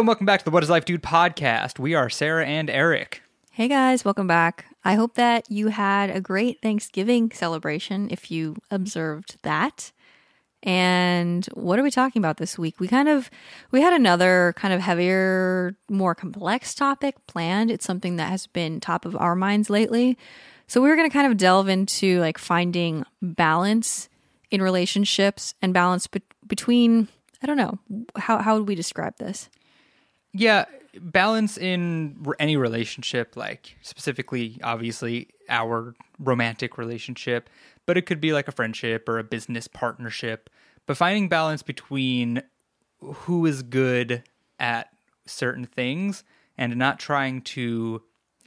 and welcome back to the What is Life Dude podcast. We are Sarah and Eric. Hey guys, welcome back. I hope that you had a great Thanksgiving celebration if you observed that. And what are we talking about this week? We kind of we had another kind of heavier, more complex topic planned. It's something that has been top of our minds lately. So we were going to kind of delve into like finding balance in relationships and balance be- between I don't know, how how would we describe this? Yeah, balance in any relationship, like specifically, obviously, our romantic relationship, but it could be like a friendship or a business partnership. But finding balance between who is good at certain things and not trying to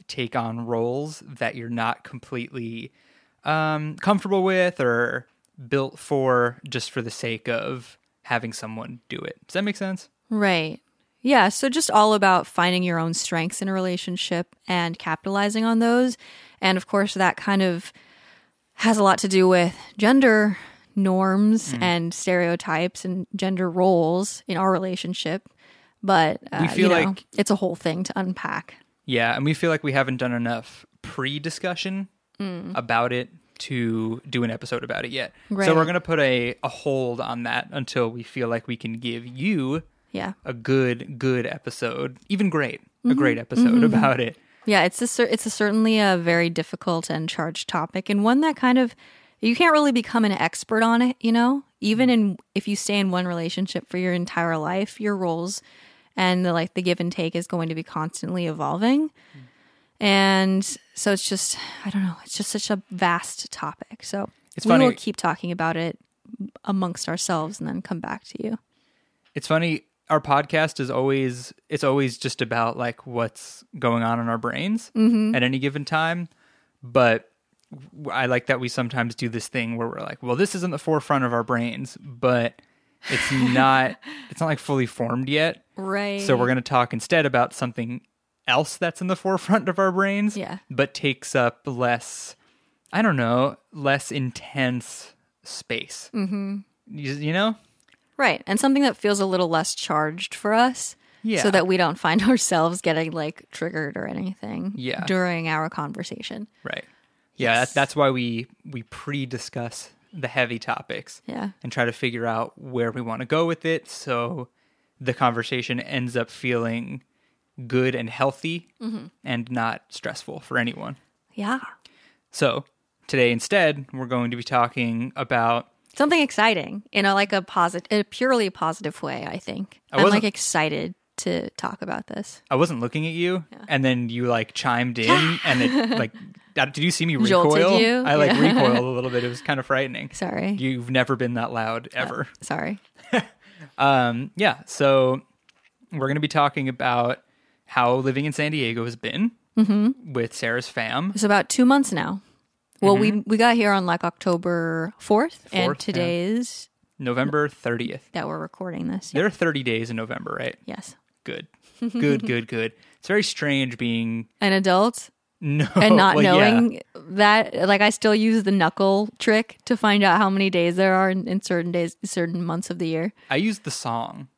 take on roles that you're not completely um, comfortable with or built for just for the sake of having someone do it. Does that make sense? Right. Yeah. So just all about finding your own strengths in a relationship and capitalizing on those. And of course, that kind of has a lot to do with gender norms Mm. and stereotypes and gender roles in our relationship. But uh, We feel you know, like- it's a whole thing to unpack. Yeah, and we feel like we haven't done enough pre-discussion about it to do an episode about it yet. Right. So we're gonna put a, a hold on that until we feel like we can give you Yeah. a good good episode, even great, a mm-hmm. great episode mm-hmm. about it. Yeah, it's a cer- it's a certainly a very difficult and charged topic, and one that kind of you can't really become an expert on it. You know, even in if you stay in one relationship for your entire life, your roles and the like the give and take is going to be constantly evolving, mm. and so it's just I don't know, it's just such a vast topic. So It's we funny- will keep talking about it amongst ourselves and then come back to you. It's funny. Our podcast is always it's always just about like what's going on in our brains at any given time, but i like that we sometimes do this thing where we're like, well, this isn't the forefront of our brains, but it's not it's not like fully formed yet. Right. So we're going to talk instead about something else that's in the forefront of our brains, Yeah. but takes up less I don't know, less intense space. Mm-hmm. You, you know? Right. And something that feels a little less charged for us. Yeah. So that we don't find ourselves getting like triggered or anything Yeah. during our conversation. Right. Yeah, that, that's why we we pre-discuss the heavy topics Yeah. and try to figure out where we want to go with it so the conversation ends up feeling good and healthy mm-hmm. and not stressful for anyone. Yeah. So, today instead, we're going to be talking about Something exciting in a like a positive, a purely positive way, I think. I I'm like excited to talk about this. I wasn't looking at you and then you like chimed in and it like did you see me recoil? you? I like Yeah. recoiled a little bit. It was kind of frightening. Sorry. You've never been that loud ever. Sorry. Um, yeah, so we're going to be talking about how living in San Diego has been Mm-hmm. with Sarah's fam. It's about two months now. Well, we we got here on like October 4th, and Mm-hmm. yeah. today is November 30th. that we're recording this. There are 30 days in November, right? Yes. Good. Good, good, good. It's very strange being An adult no and not well, yeah. knowing that like i still use the knuckle trick to find out how many days there are in, in certain days certain months of the year I use the song.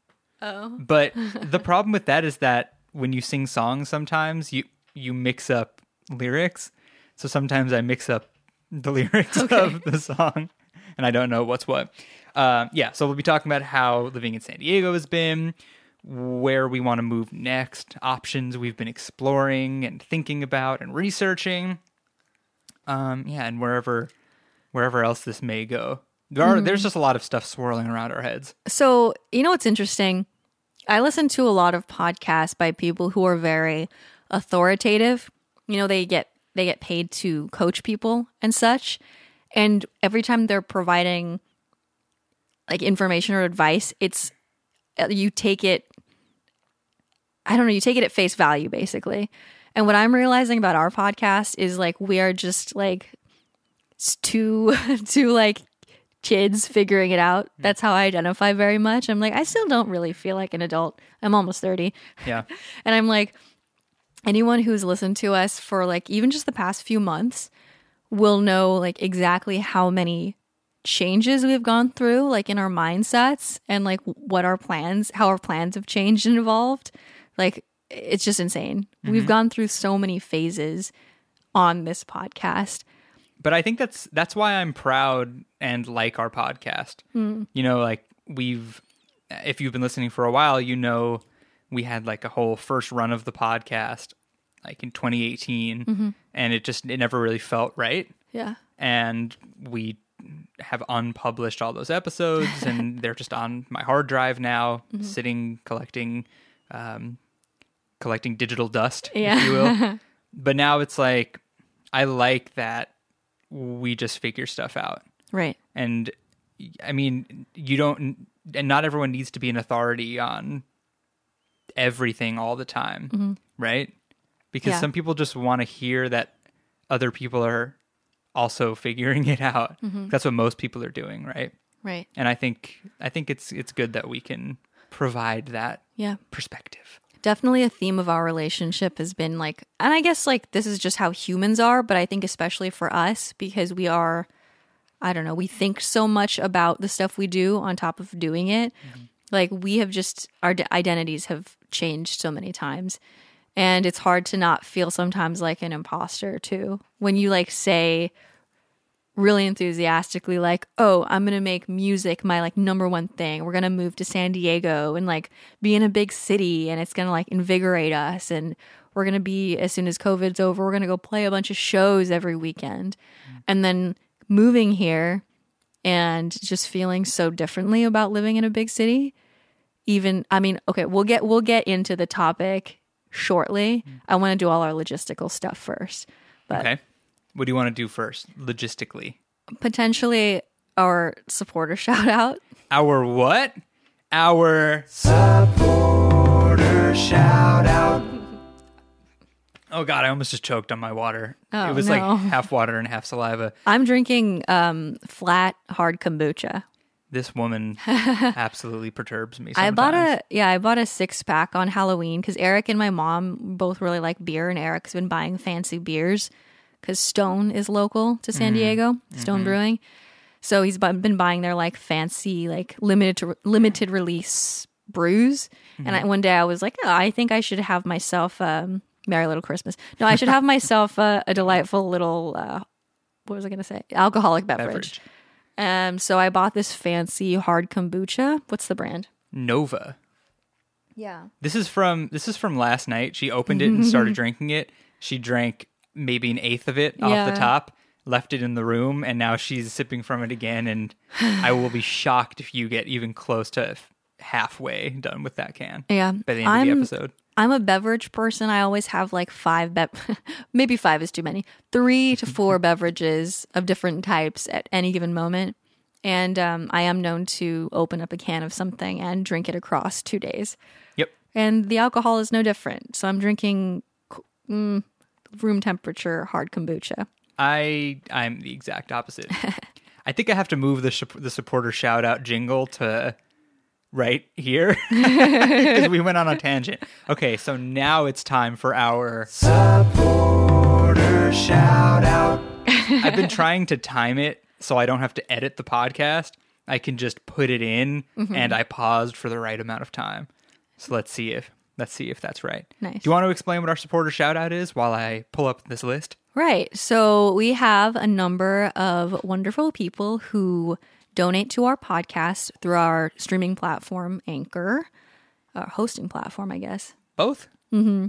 oh But the problem with that is that when you sing songs sometimes you you mix up lyrics. So sometimes I mix up the lyrics of the song and I don't know what's what. Um, yeah, so we'll be talking about how living in San Diego has been, where we want to move next, options we've been exploring and thinking about and researching. Um, yeah, and wherever wherever else this may go. There are, There's just a lot of stuff swirling around our heads. so you know what's interesting i listen to a lot of podcasts by people who are very authoritative you know they get they get paid to coach people and such and every time they're providing like information or advice it's uh, you take it I don't know, you take it at face value basically. And what I'm realizing about our podcast is like we are just like two two like kids figuring it out. That's how I identify very much. I'm like I still don't really feel like an adult. I'm almost 30. Yeah. And I'm like anyone who's listened to us for like even just the past few months will know like exactly how many changes we've gone through, like in our mindsets and like what our plans, how our plans have changed and evolved. Like it's just insane. Mm-hmm. We've gone through so many phases on this podcast. but I think that's that's why I'm proud and like our podcast. Hmm. You know, like we've if you've been listening for a while, you know we had like a whole first run of the podcast like in 2018 mm-hmm. and it just it never really felt right. Yeah. and we have unpublished all those episodes and they're just on my hard drive now mm-hmm. sitting collecting um collecting digital dust if you will. But now it's like i like that we just figure stuff out. Right. and i mean you don't and not everyone needs to be an authority on everything all the time mm-hmm. right because Yeah. some people just want to hear that other people are also figuring it out mm-hmm. that's what most people are doing right Right. and i think i think it's it's good that we can provide that Yeah. perspective Definitely a theme of our relationship has been like, and I guess like this is just how humans are, but I think especially for us because we are, I don't know, we think so much about the stuff we do on top of doing it. Mm-hmm. Like we have just, our d- identities have changed so many times. And it's hard to not feel sometimes like an imposter too. When you like say, really enthusiastically like oh i'm gonna make music my like number one thing we're gonna move to san diego and like be in a big city and it's gonna like invigorate us and we're gonna be as soon as covid's over we're gonna go play a bunch of shows every weekend mm. and then moving here and just feeling so differently about living in a big city even i mean okay we'll get we'll get into the topic shortly. I want to do all our logistical stuff first but okay. What do you want to do first logistically? Potentially our supporter shout out. our what? Our supporter shout out. Oh god i almost just choked on my water. Oh, it was no. like half water and half saliva. I'm drinking um, flat hard kombucha. This woman absolutely perturbs me I bought a yeah, I bought a six pack on Halloween because Eric and my mom both really like beer, and Eric's been buying fancy beers because Stone is local to San Diego, Stone Brewing. So he's been buying their like fancy, like limited to limited release brews. And I, one day I was like, oh, I think I should have myself um, Merry Little Christmas. No, I should have myself a, a delightful little. Uh, what was I going to say? Alcoholic beverage. beverage Um, so I bought this fancy hard kombucha. What's the brand? nova Yeah. this is from this is from last night she opened it and started drinking it she drank maybe an eighth of it off Yeah. the top left it in the room and now she's sipping from it again and i will be shocked if you get even close to halfway done with that can Yeah. by the end I'm, of the episode I'm a beverage person. I always have like five, be- maybe five is too many, three to four beverages of different types at any given moment. And um, I am known to open up a can of something and drink it across two days. yep And the alcohol is no different. So I'm drinking mm, room temperature hard kombucha. I I'm the exact opposite. I think I have to move the the supporter shout out jingle to right here because we went on a tangent. Okay, so now it's time for our supporter shout out. I've been trying to time it so I don't have to edit the podcast. I can just put it in mm-hmm. and I paused for the right amount of time. So let's see if let's see if that's right. Nice. Do you want to explain what our supporter shout out is while I pull up this list? Right. So we have a number of wonderful people who donate to our podcast through our streaming platform, Anchor, our hosting platform, I guess. Both? Mm-hmm.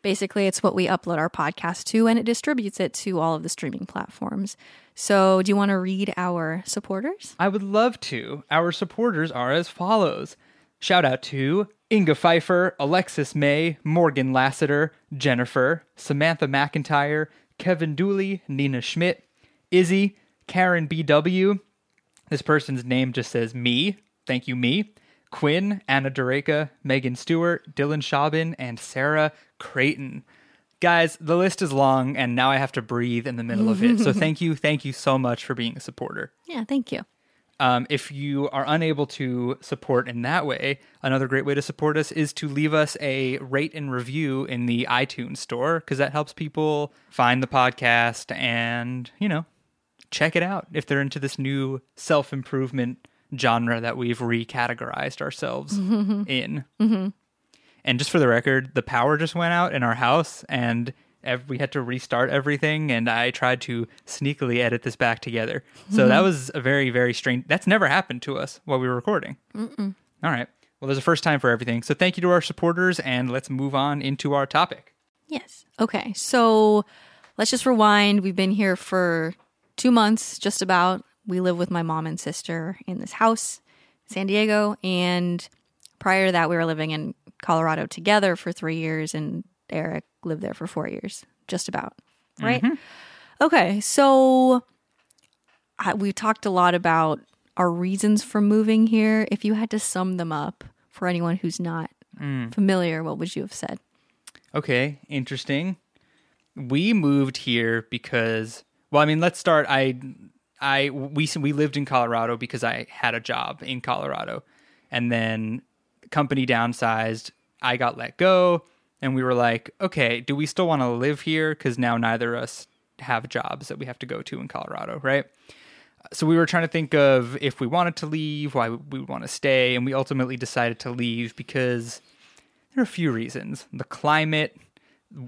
Basically, it's what we upload our podcast to, and it distributes it to all of the streaming platforms. So, do you want to read our supporters? I would love to. Our supporters are as follows. Shout out to Inga Pfeiffer, Alexis May, Morgan Lassiter, Jennifer, Samantha McIntyre, Kevin Dooley, Nina Schmidt, Izzy, Karen BW. This person's name just says me. Thank you, me. Quinn, Anna Dureka, Megan Stewart, Dylan Schaubin, and Sarah Creighton. Guys, the list is long, and now I have to breathe in the middle of it. So thank you, thank you so much for being a supporter. Yeah, thank you. Um, if you are unable to support in that way, another great way to support us is to leave us a rate and review in the iTunes store because that helps people find the podcast and, you know, check it out if they're into this new self improvement genre that we've recategorized ourselves mm-hmm. in. Mm-hmm. And just for the record, the power just went out in our house and ev- we had to restart everything. And I tried to sneakily edit this back together. So that mm-hmm. was a very, very strange. That's never happened to us while we were recording. All right. Well, there's a first time for everything. So thank you to our supporters and let's move on into our topic. Yes. Okay. So let's just rewind. We've been here for two months, just about. We live with my mom and sister in this house, San Diego. And prior to that, we were living in Colorado together for three years, and Eric lived there for four years, just about. Right. Mm-hmm. Okay. So I, we talked a lot about our reasons for moving here. If you had to sum them up for anyone who's not mm. familiar, what would you have said? Okay, interesting. We moved here because, well, I mean, let's start. I, I, we we lived in Colorado because I had a job in Colorado, and then the company downsized. I got let go, and we were like, okay, do we still want to live here? Because now neither of us have jobs that we have to go to in Colorado, right? So we were trying to think of if we wanted to leave, why we would want to stay, and we ultimately decided to leave because there are a few reasons. The climate,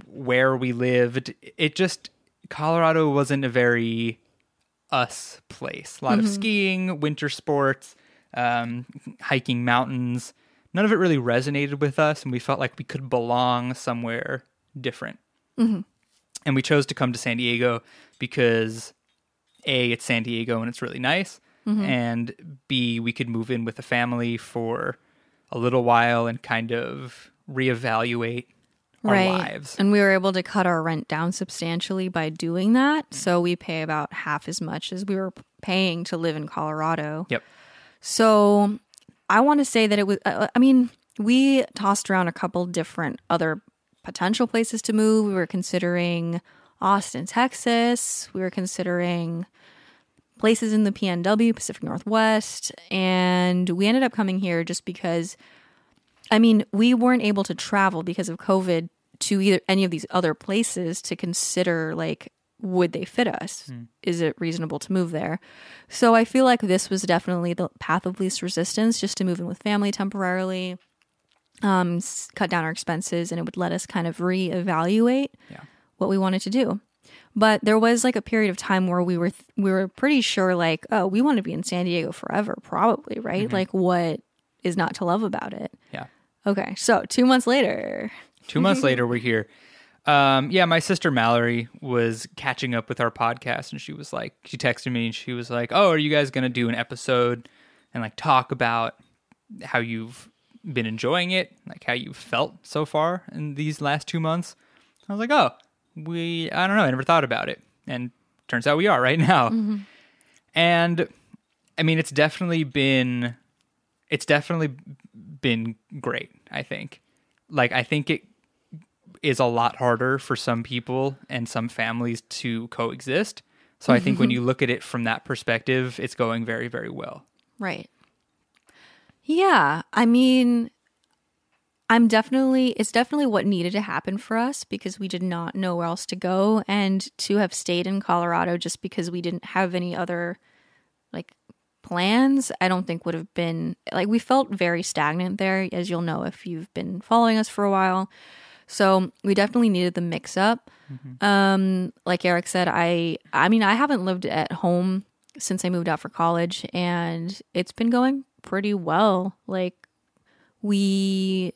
where we lived, it just Colorado wasn't a very us place. A lot of mm-hmm. skiing, winter sports, um, hiking mountains. None of it really resonated with us, and we felt like we could belong somewhere different. Mm-hmm. And we chose to come to San Diego because A, it's San Diego and it's really nice, mm-hmm. and B, we could move in with a family for a little while and kind of reevaluate our lives. And we were able to cut our rent down substantially by doing that. Mm-hmm. So we pay about half as much as we were paying to live in Colorado. Yep. So I want to say that it was, I mean, we tossed around a couple different other potential places to move. We were considering Austin, Texas. We were considering places in the PNW, Pacific Northwest. And we ended up coming here just because, I mean, we weren't able to travel because of COVID to either any of these other places to consider like would they fit us? Is it reasonable to move there? So I feel like this was definitely the path of least resistance just to move in with family temporarily, um, cut down our expenses, and it would let us kind of reevaluate Yeah. what we wanted to do. But there was like a period of time where we were th- we were pretty sure like, oh, we want to be in San Diego forever, probably, right? Like what is not to love about it? Yeah. Okay, so two months later, Two months later, we're here. Um, yeah, my sister Mallory was catching up with our podcast, and she was like, she texted me, and she was like, "Oh, are you guys gonna do an episode and like talk about how you've been enjoying it, like how you felt so far in these last two months?" I was like, "Oh, we, I don't know, I never thought about it, and turns out we are right now." And I mean, it's definitely been, it's definitely been great. I think, like, I think it is a lot harder for some people and some families to coexist. So I think when mm-hmm. you look at it from that perspective, it's going very, very well. Right. Yeah. I mean, I'm definitely, it's definitely what needed to happen for us because we did not know where else to go. And to have stayed in Colorado just because we didn't have any other plans, I don't think would have been like we felt very stagnant there, as you'll know if you've been following us for a while. So we definitely needed the mix up. Um, like Eric said, I I mean I haven't lived at home since I moved out for college and it's been going pretty well. Like we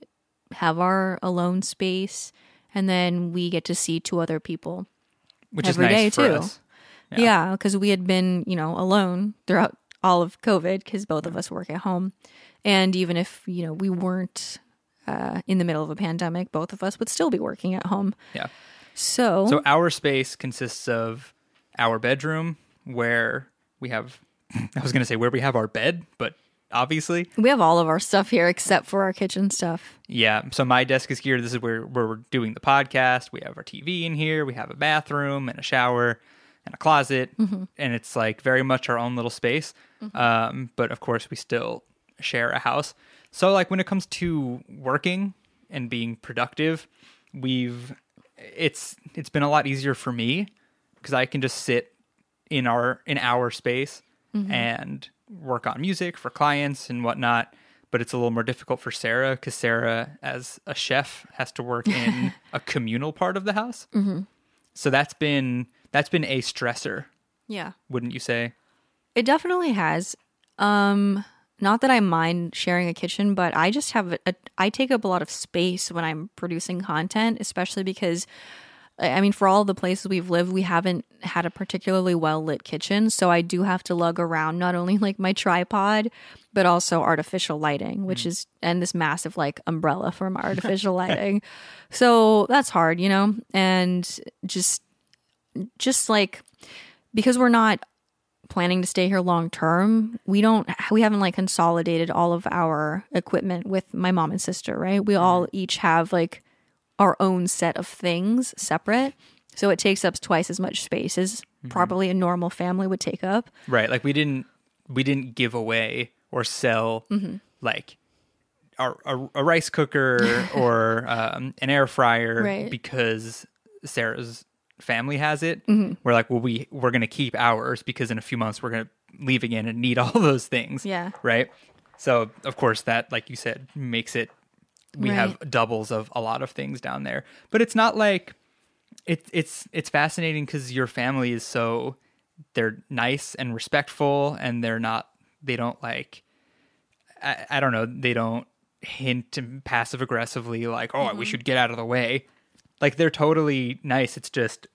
have our alone space and then we get to see two other people. Which Every is nice day, for too. us. Yeah. Yeah, because we had been, you know, alone throughout all of COVID because both of us work at home. And even if, you know, we weren't uh, in the middle of a pandemic, both of us would still be working at home. Yeah. So, So our space consists of our bedroom where we have I was going to say where we have our bed, but obviously, we have all of our stuff here except for our kitchen stuff. yeah. So my desk is here. This is where where we're doing the podcast. We have our TV in here. We have a bathroom and a shower and a closet, and it's like very much our own little space. Um, but of course, we still share a house. So like when it comes to working and being productive, we've it's it's been a lot easier for me because I can just sit in our in our space and work on music for clients and whatnot. But it's a little more difficult for Sarah because Sarah, as a chef, has to work in a communal part of the house. Mm-hmm. So that's been that's been a stressor, Yeah. wouldn't you say? It definitely has. Um, not that I mind sharing a kitchen, but I just have a, a I take up a lot of space when I'm producing content, especially because I I mean, for all the places we've lived, we haven't had a particularly well lit kitchen. So I do have to lug around not only like my tripod, but also artificial lighting, which is, and this massive like umbrella for my artificial lighting. So that's hard, you know? And just, just like, because we're not planning to stay here long term, we don't we haven't like consolidated all of our equipment with my mom and sister, right? We all each have like our own set of things separate. So it takes up twice as much space as probably a normal family would take up. Right. Like we didn't we didn't give away or sell Mm-hmm. like a, a, a rice cooker or um, an air fryer Right. because Sarah's family has it. Mm-hmm. We're like, well, we we're gonna keep ours because in a few months we're gonna leave again and need all those things. Yeah. Right. So of course that, like you said, makes it we have doubles of a lot of things down there. But it's not like it, it's it's fascinating because your family is so they're nice and respectful and they're not they don't like I, I don't know they don't hint passive aggressively like oh we should get out of the way like they're totally nice it's just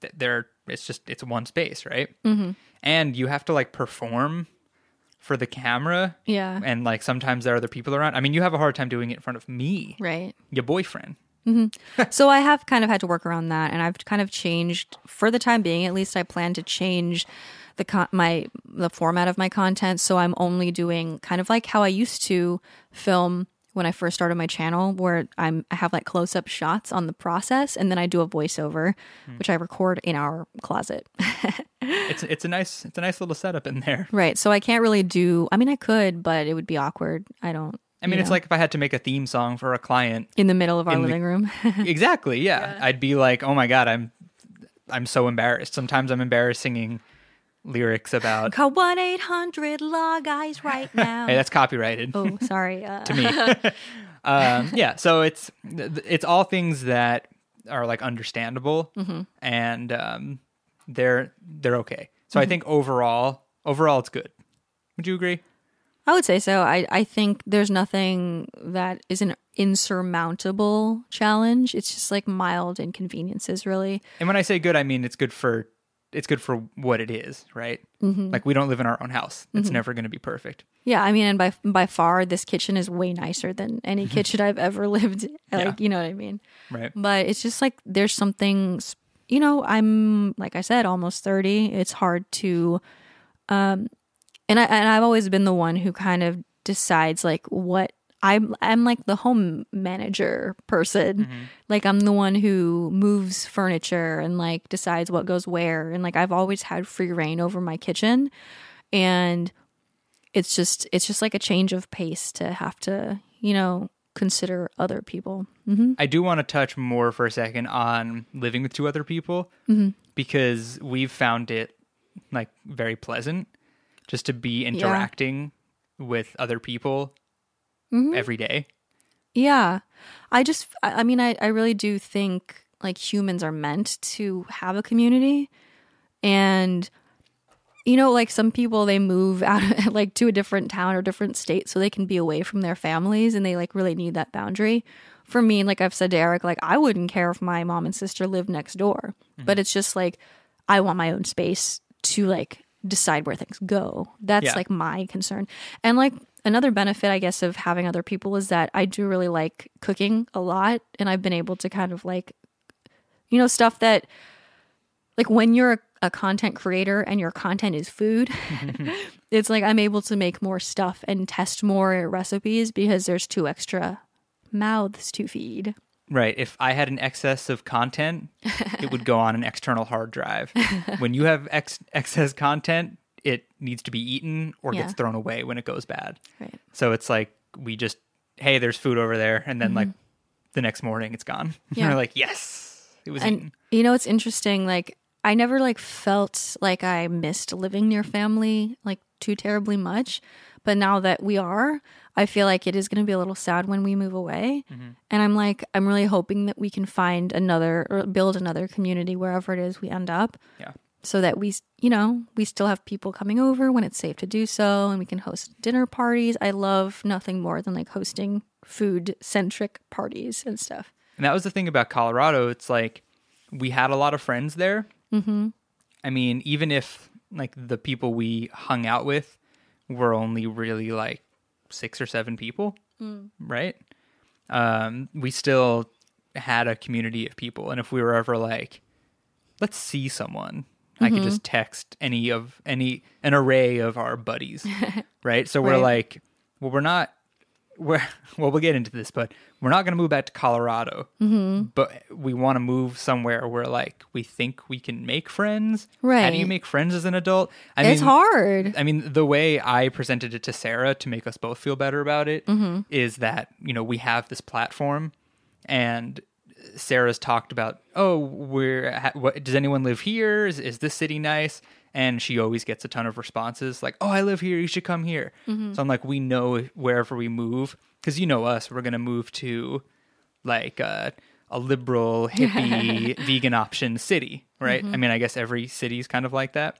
th- they're it's just it's one space right mm-hmm. and you have to like perform for the camera Yeah. and like sometimes there are other people around i mean you have a hard time doing it in front of me Right. your boyfriend so I have kind of had to work around that, and I've kind of changed for the time being. At least I plan to change the con- my the format of my content. So I'm only doing kind of like how I used to film when I first started my channel, where I'm I have like close up shots on the process, and then I do a voiceover, hmm. which I record in our closet. it's it's a nice it's a nice little setup in there right. So I can't really do. I mean, I could, but it would be awkward. I don't. I mean, you it's know, like if I had to make a theme song for a client. in the middle of our in the- living room. exactly, yeah. I'd be like, "Oh my god, I'm I'm so embarrassed." Sometimes I'm embarrassed singing lyrics about Call one eight hundred law guys right now. Hey, that's copyrighted oh, sorry. Uh, to me. um, yeah, so it's it's all things that are like understandable Mm-hmm. and um, they're they're okay. So I Mm-hmm. think overall overall it's good. Would you agree? I would say so. I, I think there's nothing that is an insurmountable challenge. It's just like mild inconveniences, really. And when I say good, I mean it's good for it's good for what it is, right? Mm-hmm. Like we don't live in our own house. It's never going to be perfect. Yeah, I mean, and by by far, this kitchen is way nicer than any kitchen I've ever lived. Like, Yeah. you know what I mean? Right. But it's just like there's something, you know, I'm like I said, almost thirty. It's hard to, um, and I and I've always been the one who kind of decides like what I'm. I'm like the home manager person. Mm-hmm. Like I'm the one who moves furniture and like decides what goes where. And like I've always had free rein over my kitchen, and it's just it's just like a change of pace to have to you know consider other people. Mm-hmm. I do want to touch more for a second on living with two other people mm-hmm. because we've found it like very pleasant just to be interacting with other people Mm-hmm. every day. Yeah. I just, I mean, I, I really do think like humans are meant to have a community. And, you know, like some people, they move out like to a different town or different state so they can be away from their families and they like really need that boundary. For me, like I've said to Eric, like I wouldn't care if my mom and sister lived next door, mm-hmm. but it's just like I want my own space to like decide where things go. That's Yeah. like my concern. And like another benefit, I guess, of having other people is that I do really like cooking a lot. And I've been able to kind of like, you know, stuff that like when you're a, a content creator and your content is food, it's like I'm able to make more stuff and test more recipes because there's two extra mouths to feed. Right. If I had an excess of content, it would go on an external hard drive. when you have ex- excess content, it needs to be eaten or Yeah. gets thrown away when it goes bad. Right. So it's like we just, hey, there's food over there, and then like the next morning it's gone. Mm-hmm. Yeah. Like, yes, it was And eaten. you know, it's interesting. Like, I never like felt like I missed living near family like too terribly much. But now that we are, I feel like it is going to be a little sad when we move away. And I'm like, I'm really hoping that we can find another or build another community wherever it is we end up Yeah. So that we, you know, we still have people coming over when it's safe to do so and we can host dinner parties. I love nothing more than like hosting food centric parties and stuff. And that was the thing about Colorado. It's like we had a lot of friends there. Mm-hmm. I mean, even if like the people we hung out with were only really like six or seven people, right? Um, we still had a community of people. And if we were ever like, let's see someone, I could just text any of any an array of our buddies, right? So we're Right. like, well, we're not we're well we'll get into this but we're not going to move back to colorado mm-hmm. but we want to move somewhere where like we think we can make friends Right? how do you make friends as an adult i mean it's mean hard. i mean the way i presented it to sarah to make us both feel better about it is Mm-hmm. that you know we have this platform and sarah's talked about oh we're ha- what, does anyone live here is, is this city nice and she always gets a ton of responses like oh i live here you should come here Mm-hmm. so i'm like we know wherever we move because you know us we're gonna move to like uh, a liberal hippie vegan option city right Mm-hmm. i mean i guess every city is kind of like that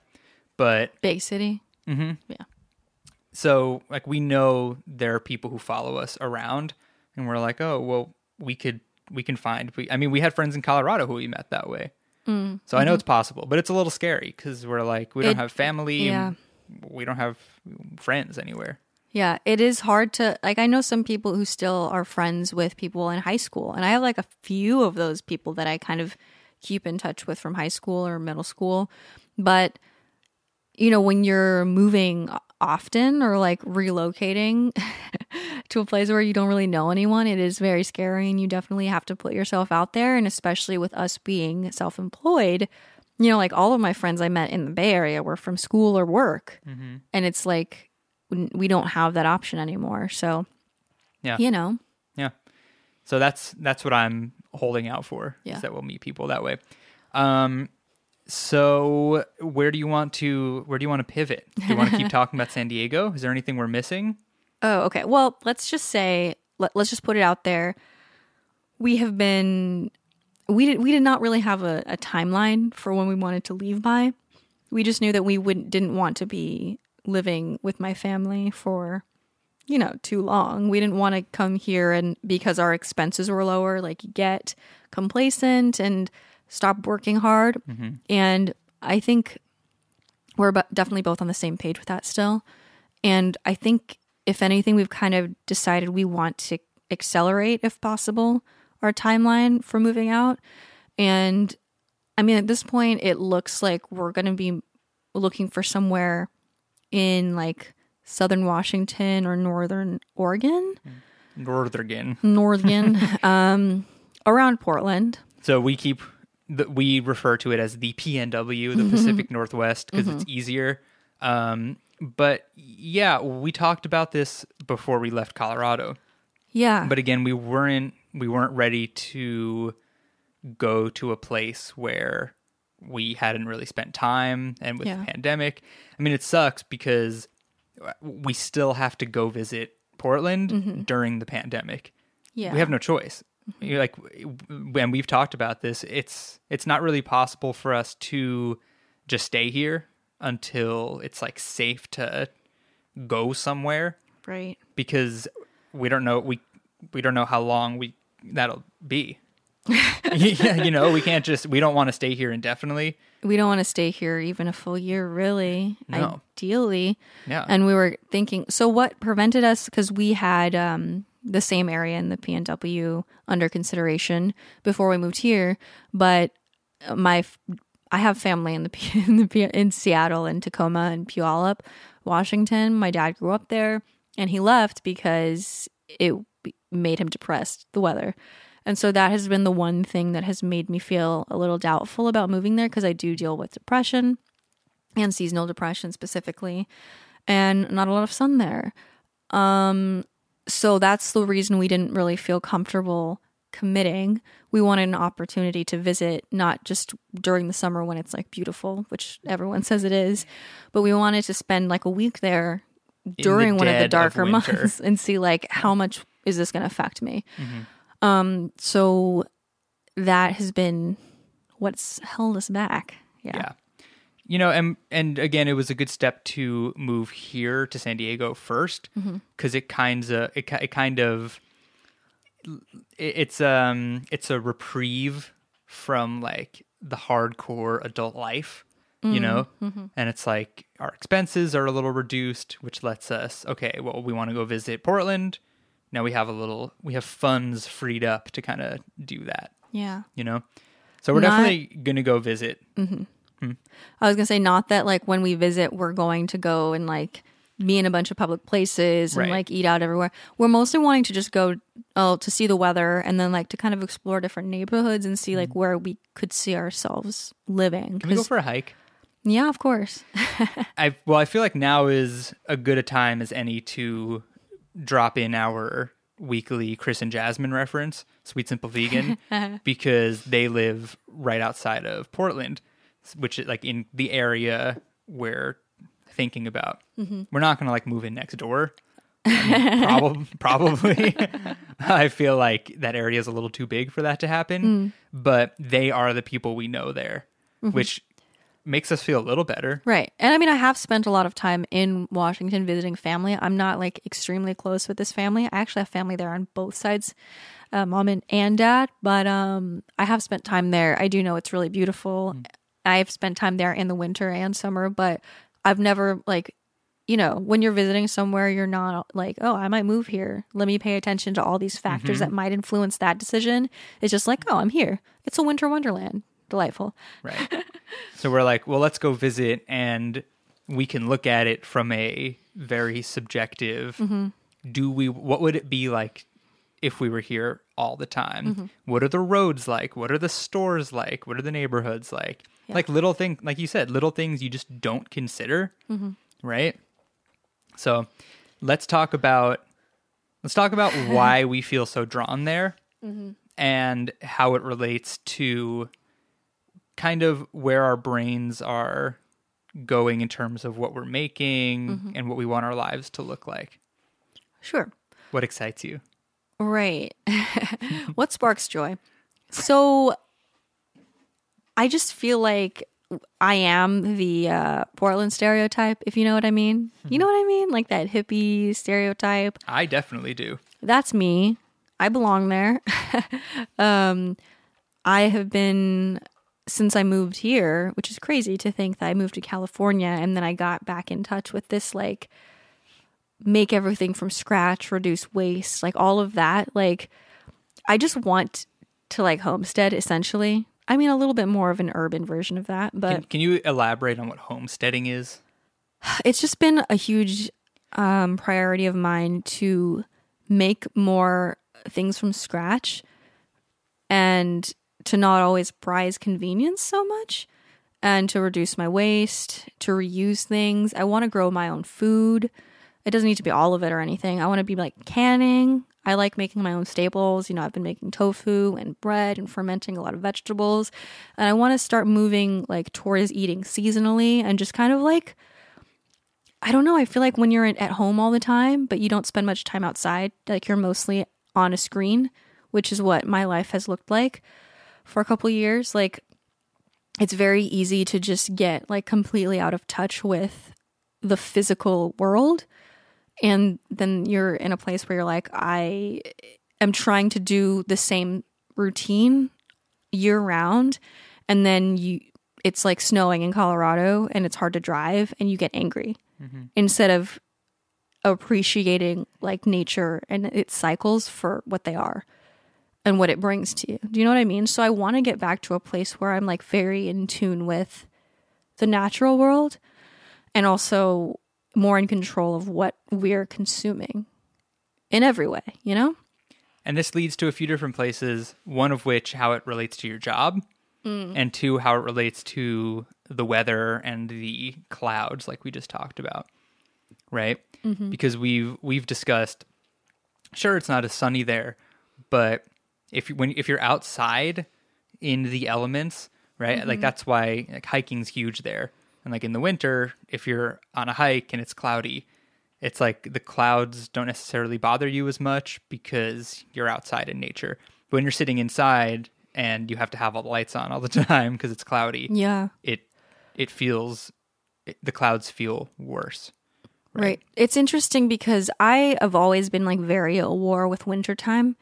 but Big city. Mm-hmm. Yeah. So like we know there are people who follow us around and we're like oh well we could we can find we, i mean we had friends in colorado who we met that way so i know it's possible but it's a little scary because we're like we don't Mm-hmm. It- have family yeah. and we don't have friends anywhere Yeah, it is hard to like I know some people who still are friends with people in high school and I have like a few of those people that I kind of keep in touch with from high school or middle school. But you know, when you're moving often or like relocating to a place where you don't really know anyone, it is very scary and you definitely have to put yourself out there and especially with us being self-employed, you know, like all of my friends I met in the Bay Area were from school or work. And it's like we don't have that option anymore. So, Yeah. you know, yeah so that's that's what i'm holding out for Yeah. is that we'll meet people that way um so where do you want to where do you want to pivot do you want to keep talking about san diego is there anything we're missing Oh, okay. Well, let's just say let, let's just put it out there. We have been we did we did not really have a, a timeline for when we wanted to leave by. We just knew that we wouldn't didn't want to be living with my family for you know too long. We didn't want to come here and because our expenses were lower, like get complacent and stop working hard. And I think we're definitely both on the same page with that still. And I think, if anything, we've kind of decided we want to accelerate, if possible, our timeline for moving out. And I mean, at this point, it looks like we're going to be looking for somewhere in like southern Washington or northern Oregon, northern northern, um, around Portland. So we keep the, we refer to it as the PNW, the mm-hmm. Pacific Northwest, because it's mm-hmm. easier. Um, but yeah, we talked about this before we left Colorado. Yeah. But again, we weren't we weren't ready to go to a place where we hadn't really spent time and with Yeah. the pandemic. I mean, it sucks because we still have to go visit Portland mm-hmm. during the pandemic yeah. we have no choice like when we've talked about this it's it's not really possible for us to just stay here until it's like safe to go somewhere right. because we don't know we we don't know how long we that'll be yeah, you know we can't just we don't want to stay here indefinitely we don't want to stay here even a full year really No. ideally Yeah. and we were thinking so what prevented us because we had um, the same area in the pnw under consideration before we moved here but my I have family in the, in, the in seattle and tacoma and puyallup washington my dad grew up there and he left because it made him depressed the weather and so that has been the one thing that has made me feel a little doubtful about moving there because I do deal with depression and seasonal depression specifically, and not a lot of sun there. Um, so that's the reason we didn't really feel comfortable committing. We wanted an opportunity to visit, not just during the summer when it's like beautiful, which everyone says it is, but we wanted to spend like a week there during one of the dead of darker months and see like how much is this going to affect me. Mm-hmm. Um, so that has been what's held us back. Yeah. Yeah. You know, and and again, it was a good step to move here to San Diego first Mm-hmm. because it kinds of it, it kind of it- it's um it's a reprieve from like the hardcore adult life, you know, Mm-hmm. and it's like our expenses are a little reduced, which lets us okay, well, we want to go visit Portland. Now we have a little we have funds freed up to kind of do that, Yeah. you know. So we're Not- definitely gonna go visit. I was gonna say not that like when we visit we're going to go and like be in a bunch of public places and Right. like eat out everywhere. We're mostly wanting to just go oh to see the weather and then like to kind of explore different neighborhoods and see like where we could see ourselves living. Mm. Can we go for a hike? yeah, of course. I well, I feel like now is a good a time as any to drop in our weekly Chris and Jasmine reference, Sweet Simple Vegan, because they live right outside of Portland, which is like in the area we're thinking about. We're not gonna like move in next door. probably, probably. I feel like that area is a little too big for that to happen, but they are the people we know there, which makes us feel a little better. Right. And I mean, I have spent a lot of time in Washington visiting family. I'm not like extremely close with this family. I actually have family there on both sides, uh, mom and, and dad, but um, I have spent time there. I do know it's really beautiful. I've spent time there in the winter and summer, but I've never like, you know, when you're visiting somewhere, you're not like, oh, I might move here. Let me pay attention to all these factors that mm-hmm. might influence that decision. It's just like, oh, I'm here. It's a winter wonderland. Delightful. Right. so we're like, well, let's go visit and we can look at it from a very subjective mm-hmm. do we what would it be like if we were here all the time? Mm-hmm. What are the roads like? What are the stores like? What are the neighborhoods like? Like little things, like you said, little things you just don't consider. Mm-hmm. Right? So, let's talk about let's talk about why we feel so drawn there mm-hmm. and how it relates to kind of where our brains are going in terms of what we're making and what we want our lives to look like. Sure. What excites you? Right. what sparks joy? So I just feel like I am the uh, Portland stereotype, if you know what I mean. You know what I mean? Like that hippie stereotype. I definitely do. That's me. I belong there. um, I have been since I moved here, which is crazy to think that I moved to California and then I got back in touch with this like make everything from scratch, reduce waste, like all of that. Like I just want to like homestead essentially. I mean a little bit more of an urban version of that, but Can, can you elaborate on what homesteading is? it's just been a huge um, priority of mine to make more things from scratch and to not always prize convenience so much and to reduce my waste, to reuse things. I want to grow my own food. It doesn't need to be all of it or anything. I want to be like canning. I like making my own staples. You know, I've been making tofu and bread and fermenting a lot of vegetables. And I want to start moving like towards eating seasonally and just kind of like I don't know. I feel like when you're at home all the time, but you don't spend much time outside, like you're mostly on a screen, which is what my life has looked like for a couple years. Like it's very easy to just get like completely out of touch with the physical world. And then you're in a place where you're like, I am trying to do the same routine year round. And then you, it's like snowing in Colorado and it's hard to drive and you get angry mm-hmm. instead of appreciating like nature and its cycles for what they are and what it brings to you. Do you know what I mean? So I want to get back to a place where I'm like very in tune with the natural world and also more in control of what we're consuming in every way, you know? And this leads to a few different places, one of which how it relates to your job, mm. and two, how it relates to the weather and the clouds, like we just talked about. Right? Mm-hmm. Because we've we've discussed sure it's not as sunny there, but if you, when if you're outside in the elements, right? Like mm-hmm. that's why like hiking's huge there. And like in the winter, if you're on a hike and it's cloudy, it's like the clouds don't necessarily bother you as much because you're outside in nature. But when you're sitting inside and you have to have all the lights on all the time because it's cloudy, Yeah. it it feels it, the clouds feel worse. Right. It's interesting because I have always been like very at war with wintertime.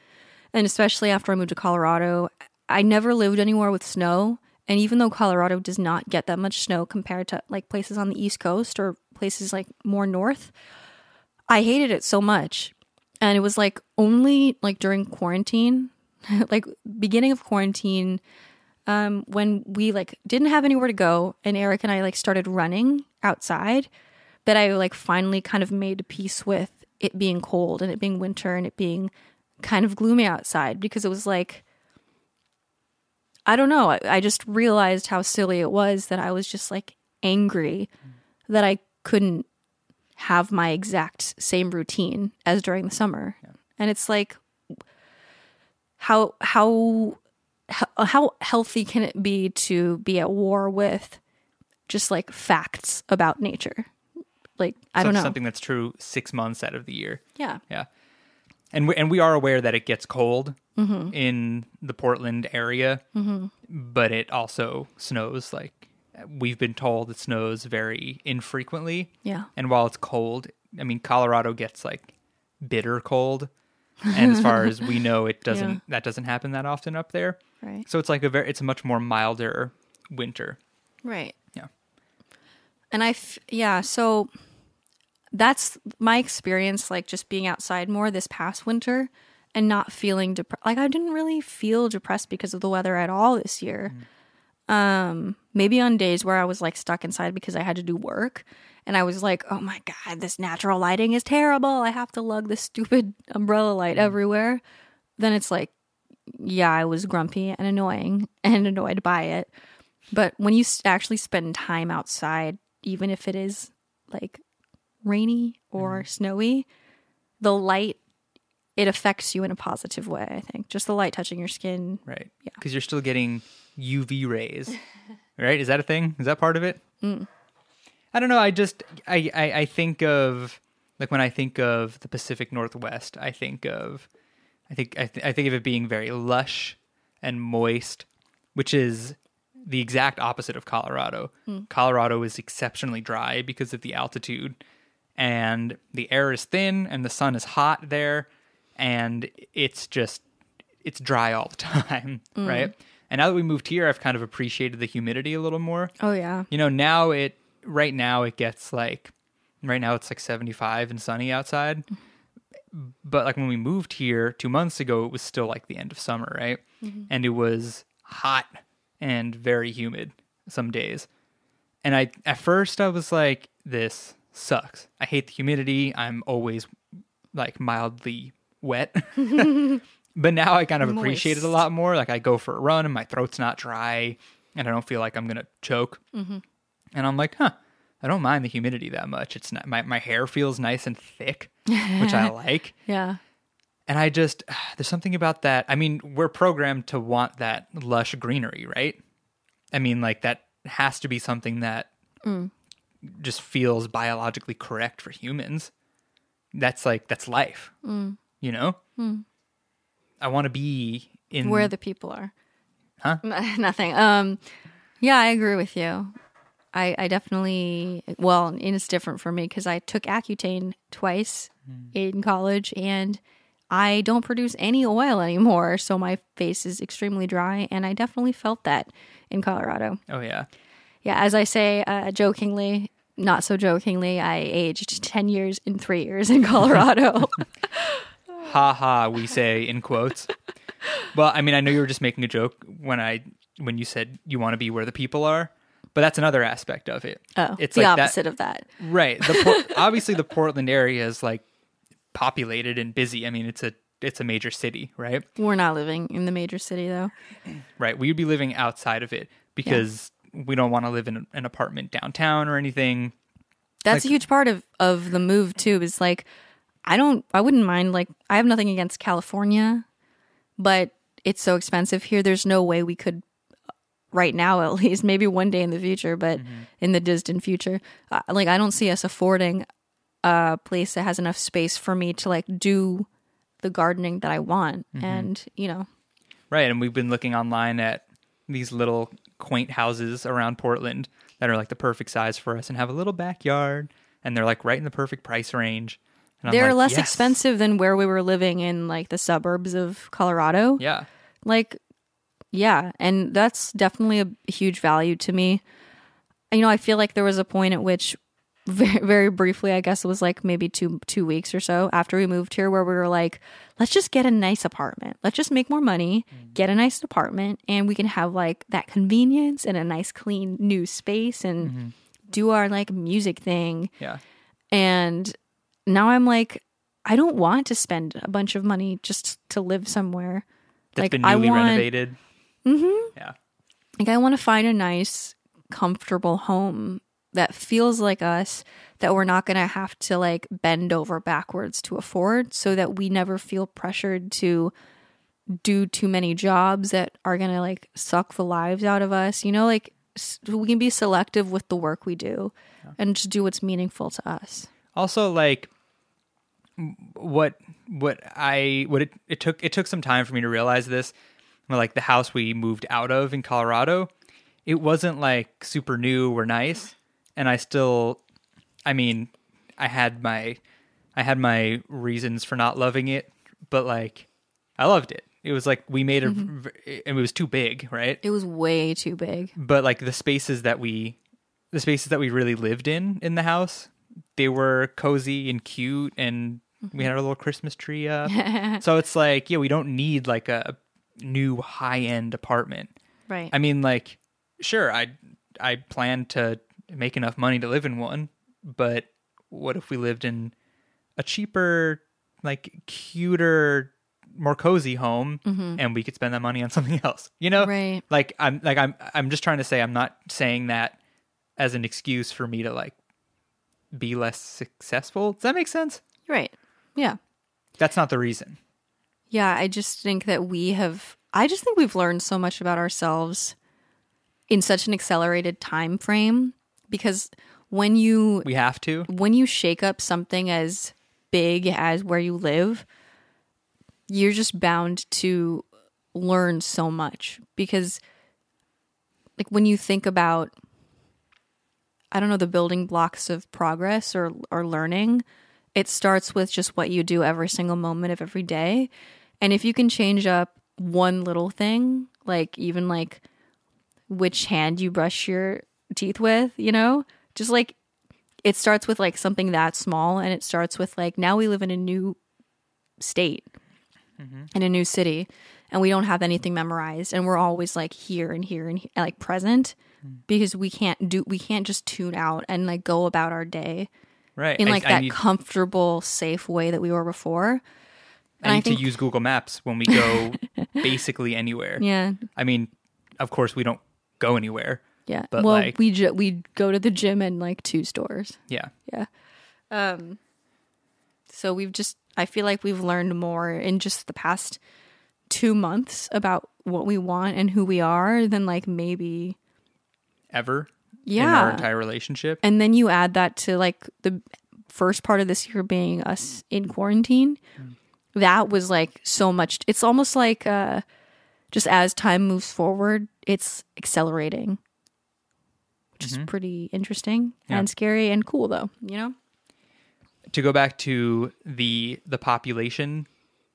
And especially after I moved to Colorado, I never lived anywhere with snow. And even though Colorado does not get that much snow compared to like places on the East Coast or places like more north, I hated it so much. And it was like only like during quarantine, like beginning of quarantine, um, when we like didn't have anywhere to go and Eric and I like started running outside, that I like finally kind of made peace with it being cold and it being winter and it being kind of gloomy outside because it was like I don't know. I, I just realized how silly it was that I was just like angry that I couldn't have my exact same routine as during the summer. And it's like how how how- healthy can it be to be at war with just like facts about nature? Like I don't know. Something that's true six months out of the year. Yeah. Yeah, and we, and we are aware that it gets cold Mm-hmm. in the Portland area, but it also snows. Like we've been told, it snows very infrequently. Yeah. and while it's cold, I mean Colorado gets like bitter cold, and as far as we know, it doesn't. Yeah. That doesn't happen that often up there. Right. So it's like a very. It's a much more milder winter. Right. Yeah. And I, f- yeah, so that's my experience, like just being outside more this past winter and not feeling depressed. Like, I didn't really feel depressed because of the weather at all this year. Mm. Um, maybe on days where I was like stuck inside because I had to do work and I was like, oh my God, this natural lighting is terrible. I have to lug this stupid umbrella light mm. everywhere. Then it's like, yeah, I was grumpy and annoying and annoyed by it. But when you actually spend time outside, even if it is like rainy or mm. snowy, the light it affects you in a positive way, I think. Just the light touching your skin. Right. Yeah. Because you're still getting UV rays. right? Is that a thing? Is that part of it? Mm. I don't know. I just I, I I think of like when I think of the Pacific Northwest, I think of I think I, th- I think of it being very lush and moist, which is the exact opposite of Colorado. Mm. Colorado is exceptionally dry because of the altitude and the air is thin and the sun is hot there and it's just it's dry all the time, Mm. right? And now that we moved here, I've kind of appreciated the humidity a little more. Oh yeah. You know, now it right now it gets like right now it's like 75 and sunny outside. But like when we moved here 2 months ago, it was still like the end of summer, right? And it was hot and very humid some days. And I at first I was like this sucks. I hate the humidity. I'm always like mildly wet. but now I kind of appreciate it a lot more. Like I go for a run and my throat's not dry and I don't feel like I'm going to choke. Mm-hmm. And I'm like, huh, I don't mind the humidity that much. It's not, my, my hair feels nice and thick, which I like. Yeah. And I just, there's something about that. I mean, we're programmed to want that lush greenery, right? I mean, like that has to be something that mm. just feels biologically correct for humans. That's like, that's life, mm. You know? I want to be in Where the people are. Huh? Nothing. Um yeah, I agree with you. I, I definitely well, and it's different for me because I took Accutane twice in college and I don't produce any oil anymore, so my face is extremely dry, and I definitely felt that in Colorado. Oh, yeah. Yeah, as I say uh, jokingly, not so jokingly, I aged ten years in three years in Colorado. ha ha we say in quotes well i mean i know you were just making a joke when i when you said you want to be where the people are but that's another aspect of it oh, it's the like opposite of that. that right the Por- obviously the portland area is like populated and busy i mean it's a it's a major city right We're not living in the major city though. right we'd be living outside of it because we don't want to live in an apartment downtown or anything That's a huge part of of the move too. Is like I don't I wouldn't mind like I have nothing against California, but it's so expensive here. There's no way we could uh, right now at least maybe one day in the future but mm-hmm. in the distant future uh, like i don't see us affording a place that has enough space for me to like do the gardening that i want mm-hmm. and you know Right, and we've been looking online at these little quaint houses around Portland that are like the perfect size for us and have a little backyard, and they're like right in the perfect price range. And they're like, less yes. expensive than where we were living in like the suburbs of colorado. Yeah, like yeah and that's definitely a huge value to me. You know i feel like there was a point at which very, very briefly i guess it was like maybe two two weeks or so after we moved here where we were like let's just get a nice apartment. Let's just make more money mm. get a nice apartment and we can have like that convenience and a nice clean new space and mm-hmm. do our like music thing. Yeah, and now i'm like i don't want to spend a bunch of money just to live somewhere that's like been I newly want- renovated. Mm-hmm. Yeah, like I want to find a nice, comfortable home that feels like us that we're not going to have to like bend over backwards to afford so that we never feel pressured to do too many jobs that are going to like suck the lives out of us. You know, like s- we can be selective with the work we do and just do what's meaningful to us. also like what what I what it, it took it took some time for me to realize this. Like the house we moved out of in Colorado, it wasn't like super new or nice, and I still, I mean, I had my I had my reasons for not loving it, but like I loved it. It was like we made a, mm-hmm. and it was too big, right? It was way too big. but like the spaces that we the spaces that we really lived in in the house they were cozy and cute and we had our little christmas tree up. So it's like yeah we don't need like a new high end apartment. Right. i mean like sure i i plan to make enough money to live in one but what if we lived in a cheaper like cuter more cozy home mm-hmm. and we could spend that money on something else? You know? Right. like i'm like i'm i'm just trying to say i'm not saying that as an excuse for me to like be less successful. Does that make sense? Right. Yeah. that's not the reason Yeah, I just think that we have I just think we've learned so much about ourselves in such an accelerated time frame because when you we have to when you shake up something as big as where you live, you're just bound to learn so much because like when you think about I don't know the building blocks of progress or or learning, it starts with just what you do every single moment of every day. And if you can change up one little thing, like even like which hand you brush your teeth with, you know, just like it starts with like something that small and it starts with like now we live in a new state mm-hmm. in a new city and we don't have anything memorized and we're always like here and here and he- like present hmm. because we can't do we can't just tune out and like go about our day right. In like I, that need, comfortable safe way that we were before. I need I think- to use google maps when we go basically anywhere. Yeah. I mean of course we don't go anywhere yeah. But, well like- we ju- we go to the gym and like two stores. Yeah. Yeah. Um so we've just i feel like we've learned more in just the past two months about what we want and who we are than like maybe ever in Yeah. our entire relationship and then you add that to like the first part of this year being us in quarantine mm. that was like so much it's almost like uh just as time moves forward it's accelerating which is mm-hmm. pretty interesting Yeah. and scary and cool though you know to go back to the the population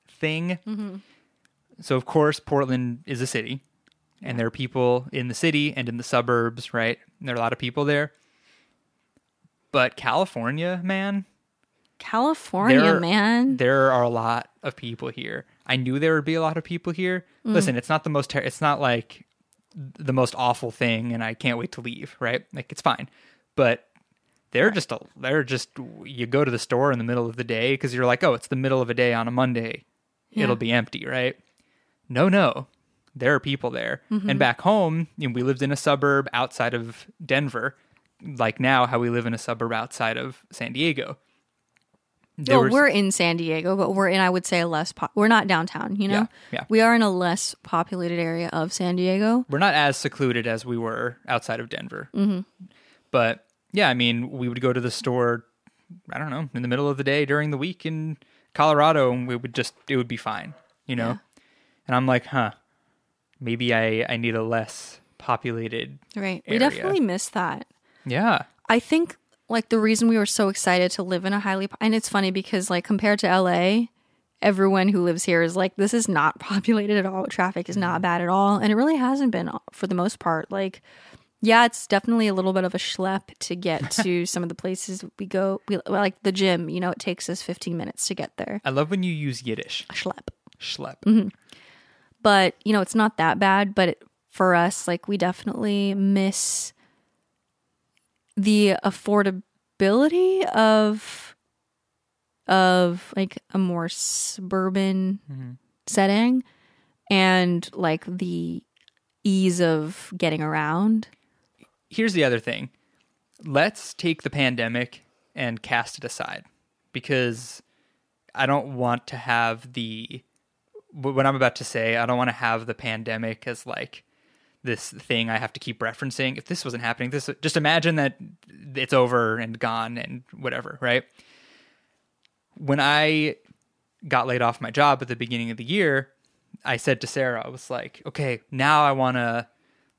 thing. Mm-hmm. So of course Portland is a city, and there are people in the city and in the suburbs, right? And there are a lot of people there. But California, man, california There- man there are a lot of people here. I knew there would be a lot of people here. Mm. Listen, it's not the most ter- it's not like the most awful thing and I can't wait to leave, right? Like it's fine. But they're just a, they're just you go to the store in the middle of the day cuz you're like, "Oh, it's the middle of a day on a Monday. Yeah. It'll be empty, right?" No, no. There are people there. And back home, you know, we lived in a suburb outside of Denver, like now how we live in a suburb outside of San Diego there well, was- we're in San Diego, but we're in, I would say, a less, po- we're not downtown, you know? Yeah, yeah. We are in a less populated area of San Diego. we're not as secluded as we were outside of Denver. Mm-hmm. But yeah, I mean, we would go to the store, I don't know, in the middle of the day during the week in Colorado, and we would just, it would be fine, you know? Yeah. And I'm like, huh, maybe I, I need a less populated. Right. We area. definitely miss that. Yeah. I think like the reason we were so excited to live in a highly and it's funny because like compared to LA, everyone who lives here is like this is not populated at all. Traffic is not bad at all, and it really hasn't been uh, for the most part. Like yeah, it's definitely a little bit of a schlep to get to some of the places we go. We like the gym, you know, it takes us 15 minutes to get there. I love when you use Yiddish. A schlep. Schlep. Mm-hmm. But, you know, it's not that bad, but it, for us like we definitely miss the affordability of of like a more suburban mm-hmm. setting and like the ease of getting around. here's the other thing. Let's take the pandemic and cast it aside because I don't want to have the what I'm about to say, I don't want to have the pandemic as like this thing I have to keep referencing. If this wasn't happening, this just imagine that it's over and gone and whatever, right? When I got laid off my job at the beginning of the year, I said to Sarah, I was like, okay, now I want to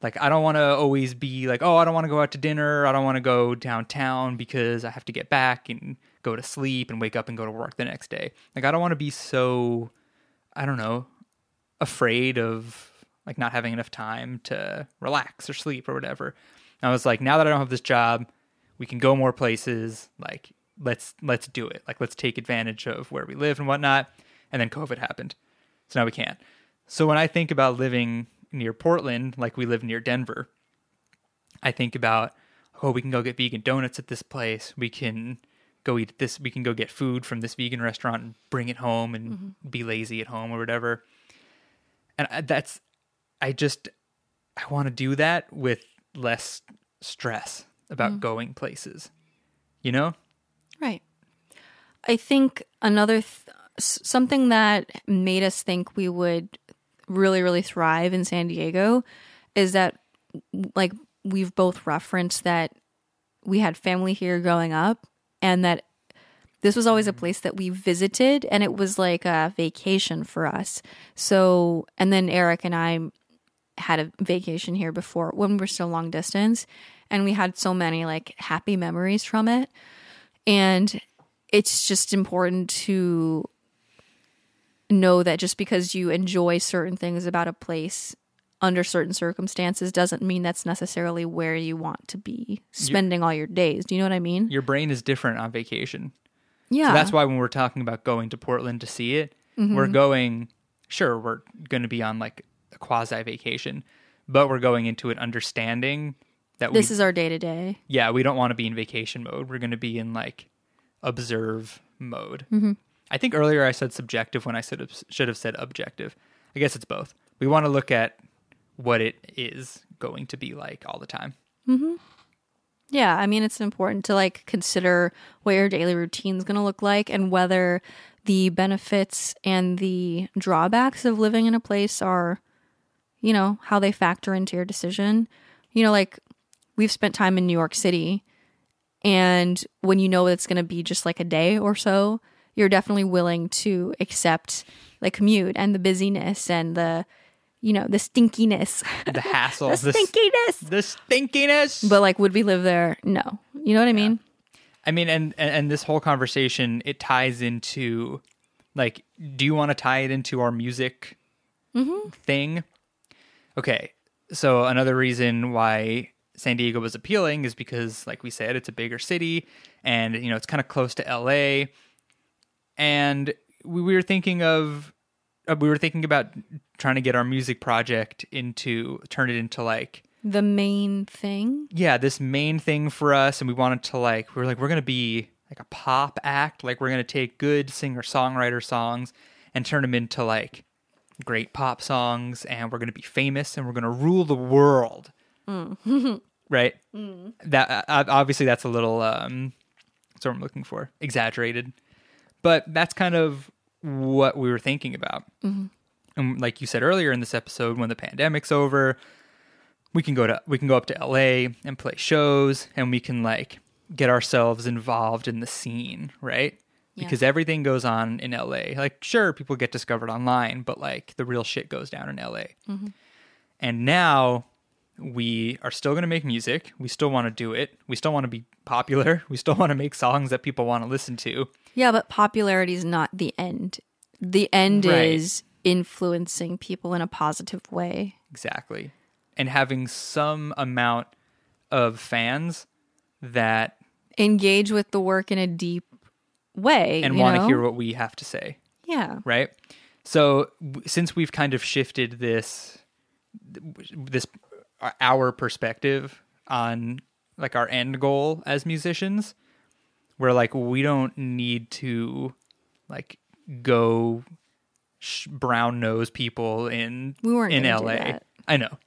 like I don't want to always be like, oh, I don't want to go out to dinner, I don't want to go downtown because I have to get back and go to sleep and wake up and go to work the next day. Like I don't want to be so I don't know, afraid of like not having enough time to relax or sleep or whatever. And I was like, now that I don't have this job, we can go more places. Like let's let's do it. Like let's take advantage of where we live and whatnot. And then COVID happened, so now we can't. So when I think about living near Portland, like we live near Denver, I think about oh, we can go get vegan donuts at this place. We can go eat this. We can go get food from this vegan restaurant and bring it home and mm-hmm. be lazy at home or whatever. And I- that's, I just, I want to do that with less stress about mm. going places. You know? Right. I think another th- something that made us think we would really really thrive in San Diego is that like we've both referenced that we had family here growing up and that this was always a place that we visited and it was like a vacation for us. So and then Eric and I had a vacation here before when we were still long distance and we had so many like happy memories from it and it's just important to know that just because you enjoy certain things about a place under certain circumstances doesn't mean that's necessarily where you want to be spending all your days. Do you know what I mean? Your brain is different on vacation. Yeah. So that's why when we're talking about going to Portland to see it, Mm-hmm. we're going, sure, we're going to be on like a quasi vacation, but we're going into it understanding that this we, is our day to day. yeah, we don't want to be in vacation mode. We're going to be in like observe mode. Mm-hmm. I think earlier I said subjective when I said should have said objective. I guess it's both. We want to look at what it is going to be like all the time. Mm-hmm. Yeah, I mean it's important to like consider what your daily routine is going to look like and whether the benefits and the drawbacks of living in a place are you know, how they factor into your decision. You know, like we've spent time in New York City and when you know it's going to be just like a day or so, you're definitely willing to accept the commute and the busyness and the you know, the stinkiness. The hassle, the stinkiness. the stinkiness. But like would we live there? No. You know what I mean? I mean, and, and and this whole conversation it ties into like, do you want to tie it into our music thing? Okay, so another reason why San Diego was appealing is because, like we said, it's a bigger city, and you know it's kind of close to L.A. And we, we were thinking of uh, we were thinking about trying to get our music project into turn it into like The main thing. yeah, this main thing for us, and we wanted to like, we were like, we're gonna be like a pop act, like we're gonna take good singer songwriter songs and turn them into like great pop songs, and we're gonna be famous, and we're gonna rule the world, right? That uh, obviously that's a little um, that's what I'm looking for, exaggerated, but that's kind of what we were thinking about. And like you said earlier in this episode, when the pandemic's over, we can go to we can go up to LA and play shows, and we can like get ourselves involved in the scene, right? Yeah. Because everything goes on in LA. Like, sure, people get discovered online, but like the real shit goes down in LA. Mm-hmm. And now we are still going to make music. We still want to do it. We still want to be popular. We still want to make songs that people want to listen to. Yeah, but popularity is not the end. The end Right. is influencing people in a positive way. Exactly. And having some amount of fans that Engage with the work in a deep way and want to hear what we have to say, Yeah. right? So w- since we've kind of shifted this this uh, our perspective on like our end goal as musicians, we're like we don't need to like go sh- brown nose people in We weren't in LA. I know.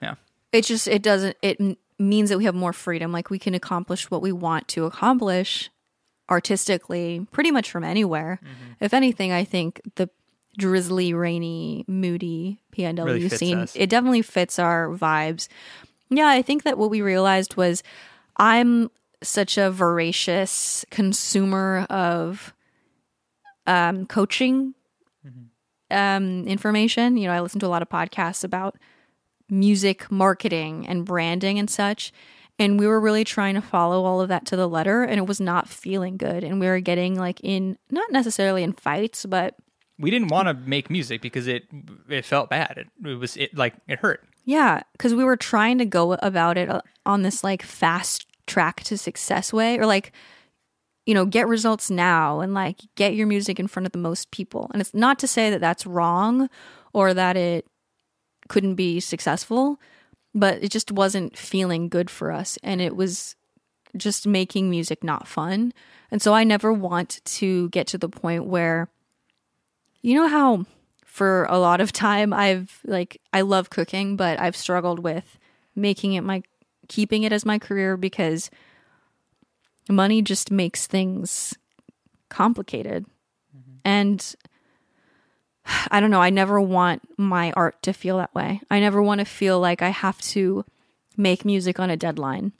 Yeah. It just it doesn't it m- means that we have more freedom. Like we can accomplish what we want to accomplish artistically pretty much from anywhere. Mm-hmm. If anything, I think the drizzly, rainy, moody PNW Really scene us. it definitely fits our vibes. Yeah, I think that what we realized was I'm such a voracious consumer of um, coaching um, information. You know, I listen to a lot of podcasts about music marketing and branding and such. And we were really trying to follow all of that to the letter, and it was not feeling good. And we were getting like in, not necessarily in fights, but we didn't want to make music because it it felt bad. It, it was it like it hurt. Yeah, because we were trying to go about it uh, on this like fast track to success way, or like, you know, get results now and like get your music in front of the most people. And it's not to say that that's wrong or that it couldn't be successful, but it just wasn't feeling good for us. And it was just making music not fun. And so I never want to get to the point where, you know, how for a lot of time I've like I love cooking, but I've struggled with making it my keeping it as my career because money just makes things complicated. Mm-hmm. And I don't know, I never want my art to feel that way. I never want to feel like I have to make music on a deadline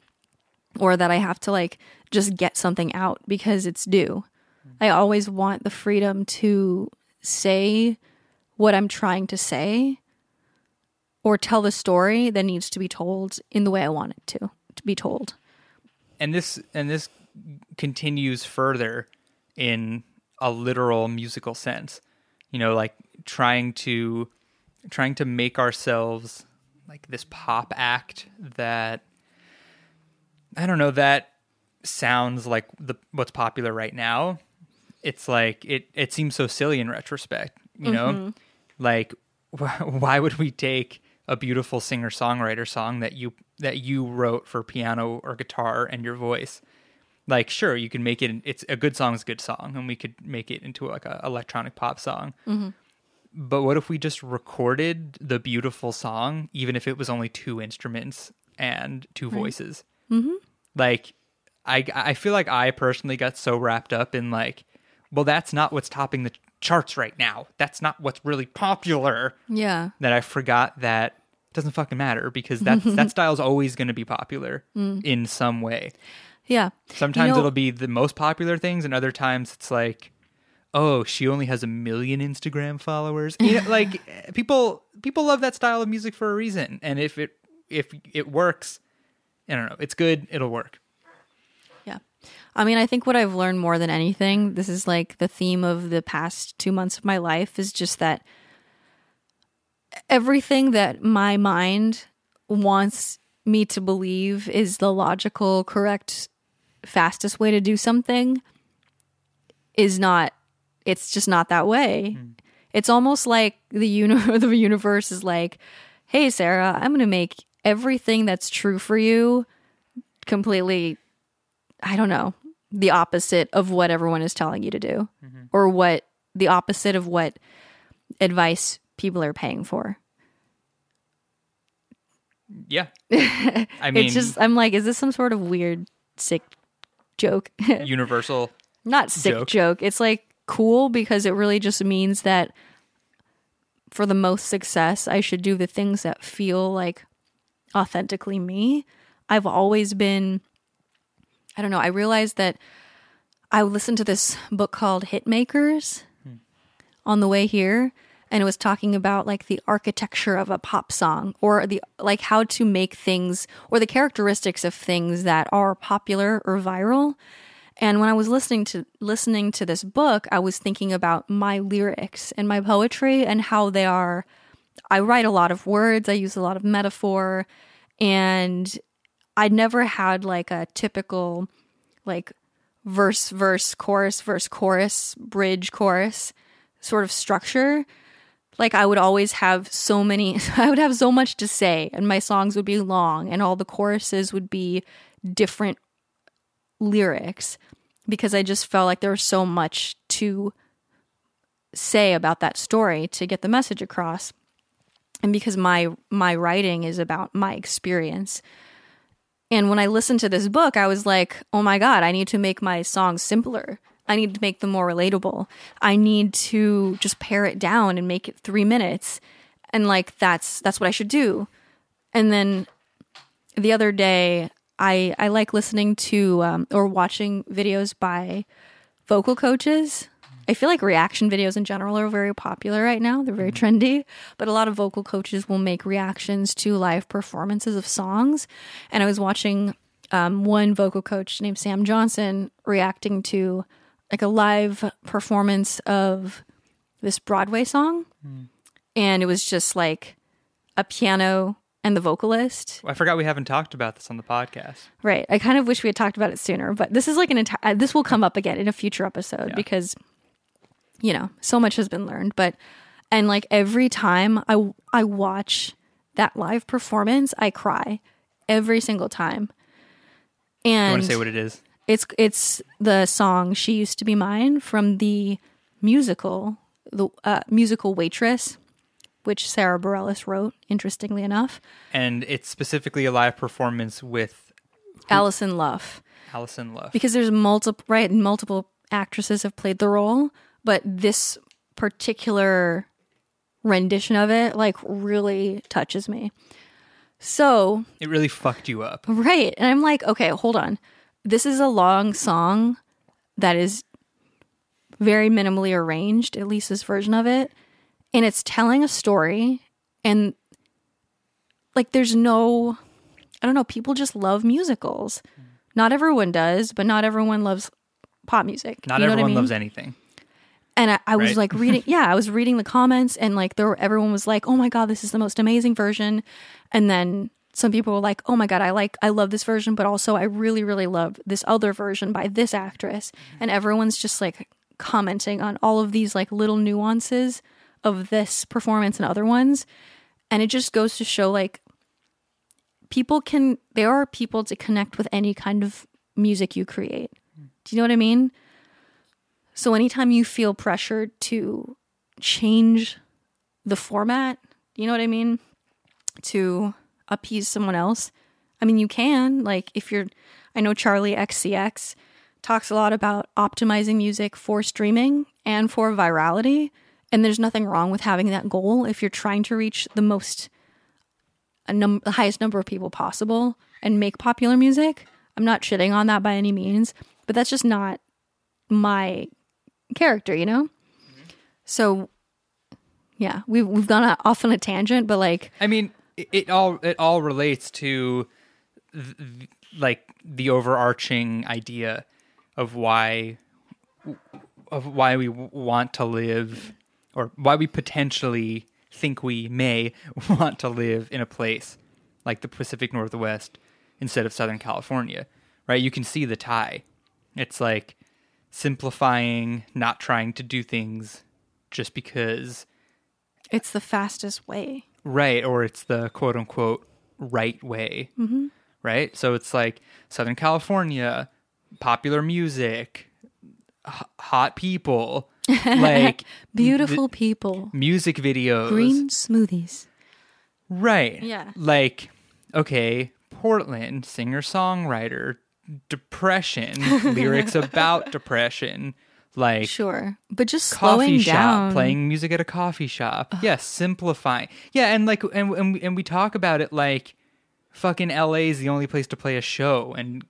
or that I have to like just get something out because it's due. Mm-hmm. I always want the freedom to say what I'm trying to say or tell the story that needs to be told in the way I want it to to be told. And this and this continues further in a literal musical sense you know like trying to trying to make ourselves like this pop act that i don't know that sounds like the what's popular right now. It's like it it seems so silly in retrospect you know? Mm-hmm. Like wh- why would we take a beautiful singer songwriter song that you that you wrote for piano or guitar and your voice. Like sure you can make it it's a good song's a good song and we could make it into like a electronic pop song. But what if we just recorded the beautiful song even if it was only two instruments and two voices? Mm-hmm. like i i feel like i personally got so wrapped up in like well that's not what's topping the charts right now that's not what's really popular Yeah. that I forgot that it doesn't fucking matter because that that style's always going to be popular mm. in some way. Yeah. Sometimes You know- it'll be the most popular things, and other times it's like, oh, she only has a million Instagram followers. You know, like people people love that style of music for a reason, and if it if it works, I don't know, it's good, it'll work. I mean, I think what I've learned more than anything, this is like the theme of the past two months of my life, is just that everything that my mind wants me to believe is the logical, correct, fastest way to do something is not, it's just not that way. Hmm. It's almost like the, uni- the universe is like, hey, Sarah, I'm going to make everything that's true for you completely I don't know, the opposite of what everyone is telling you to do mm-hmm. or what the opposite of what advice people are paying for. Yeah, I mean, it's just I'm like is this some sort of weird sick joke? universal. Not sick Joke. joke. It's like cool because it really just means that for the most success, I should do the things that feel like authentically me. I've always been, I don't know, I realized that I listened to this book called Hitmakers hmm. on the way here and it was talking about like the architecture of a pop song or the like how to make things or the characteristics of things that are popular or viral. And when i was listening to listening to this book i was thinking about my lyrics and my poetry and how they are. I write a lot of words. I use a lot of metaphor. And i never had like a typical like verse verse chorus verse chorus bridge chorus sort of structure. Like I would always have so many I would have so much to say and my songs would be long and all the choruses would be different lyrics because I just felt like there was so much to say about that story to get the message across. And because my my writing is about my experience and when I listened to this book I was like oh my god I need to make my songs simpler I need to make them more relatable. I need to just pare it down and make it 3 minutes. And like that's that's what I should do. And then the other day I I like listening to um, or watching videos by vocal coaches. I feel like reaction videos in general are very popular right now. They're very mm-hmm. trendy, but a lot of vocal coaches will make reactions to live performances of songs. And I was watching um, one vocal coach named Sam Johnson reacting to like a live performance of this Broadway song. Hmm. And it was just like a piano and the vocalist. I forgot we haven't talked about this on the podcast. Right. I kind of wish we had talked about it sooner, but this is like an entire, uh, this will come up again in a future episode Yeah. because, you know, so much has been learned. But, and like every time I, I watch that live performance, I cry every single time. You And want to say what it is? it's it's the song "She Used to Be Mine" from the musical, the uh, musical Waitress, which Sara Bareilles wrote. Interestingly enough, And it's specifically a live performance with Alison Luff, Alison Luff, because there's multiple right multiple actresses have played the role, but this particular rendition of it like really touches me. So It really fucked you up. Right. And I'm like, okay, hold on. This is a long song that is very minimally arranged, at least this version of it. And it's telling a story. And like, there's no, I don't know, people just love musicals. Not everyone does, but not everyone loves pop music. Not You know what I everyone mean? loves anything. And I, I was Right? like reading, yeah, I was reading the comments, and like there, were, everyone was like, "Oh my god, this is the most amazing version," and then some people were like, "Oh my god, I like, I love this version, but also I really, really love this other version by this actress," mm-hmm. and everyone's just like commenting on all of these like little nuances of this performance and other ones, and it just goes to show like people can, there are people to connect with any kind of music you create. Do you know what I mean? So anytime you feel pressured to change the format, you know what I mean? To appease someone else. I mean, you can. Like, if you're, I know Charli XCX talks a lot about optimizing music for streaming and for virality. And there's nothing wrong with having that goal if you're trying to reach the most, a num- the highest number of people possible and make popular music. I'm not shitting on that by any means, but that's just not my character, you know? So yeah, we've we've gone off on a tangent, but like I mean, it, it all it all relates to th- th- like the overarching idea of why of why we want to live or why we potentially think we may want to live in a place like the Pacific Northwest instead of Southern California, right? You can see the tie. It's like simplifying, not trying to do things just because it's the fastest way. right or it's the quote unquote right way mm-hmm. right so it's like southern california popular music h- hot people like Beautiful people. music videos Green smoothies. right Yeah. like okay portland singer songwriter depression lyrics about depression like Sure. But just coffee slowing shop, down. playing music at a coffee shop. yes, simplifying. Yeah, and like and and we, and we talk about it like fucking LA is the only place to play a show and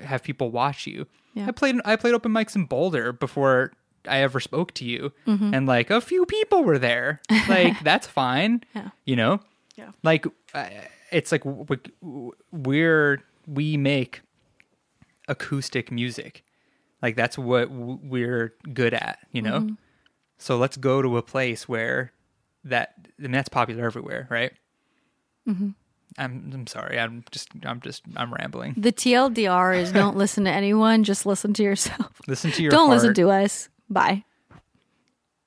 have people watch you. Yeah. I played I played open mics in Boulder before I ever spoke to you, Mm-hmm. and like a few people were there. Like that's fine. Yeah. You know. Yeah. Like uh, it's like w- w- we're we make acoustic music. Like that's what w- we're good at, you know? Mm-hmm. So let's go to a place where that I mean that's popular everywhere, right? Mm-hmm. I'm I'm sorry. I'm just I'm just I'm rambling. The TLDR is don't listen to anyone, just listen to yourself. Listen to your don't listen to us. Bye.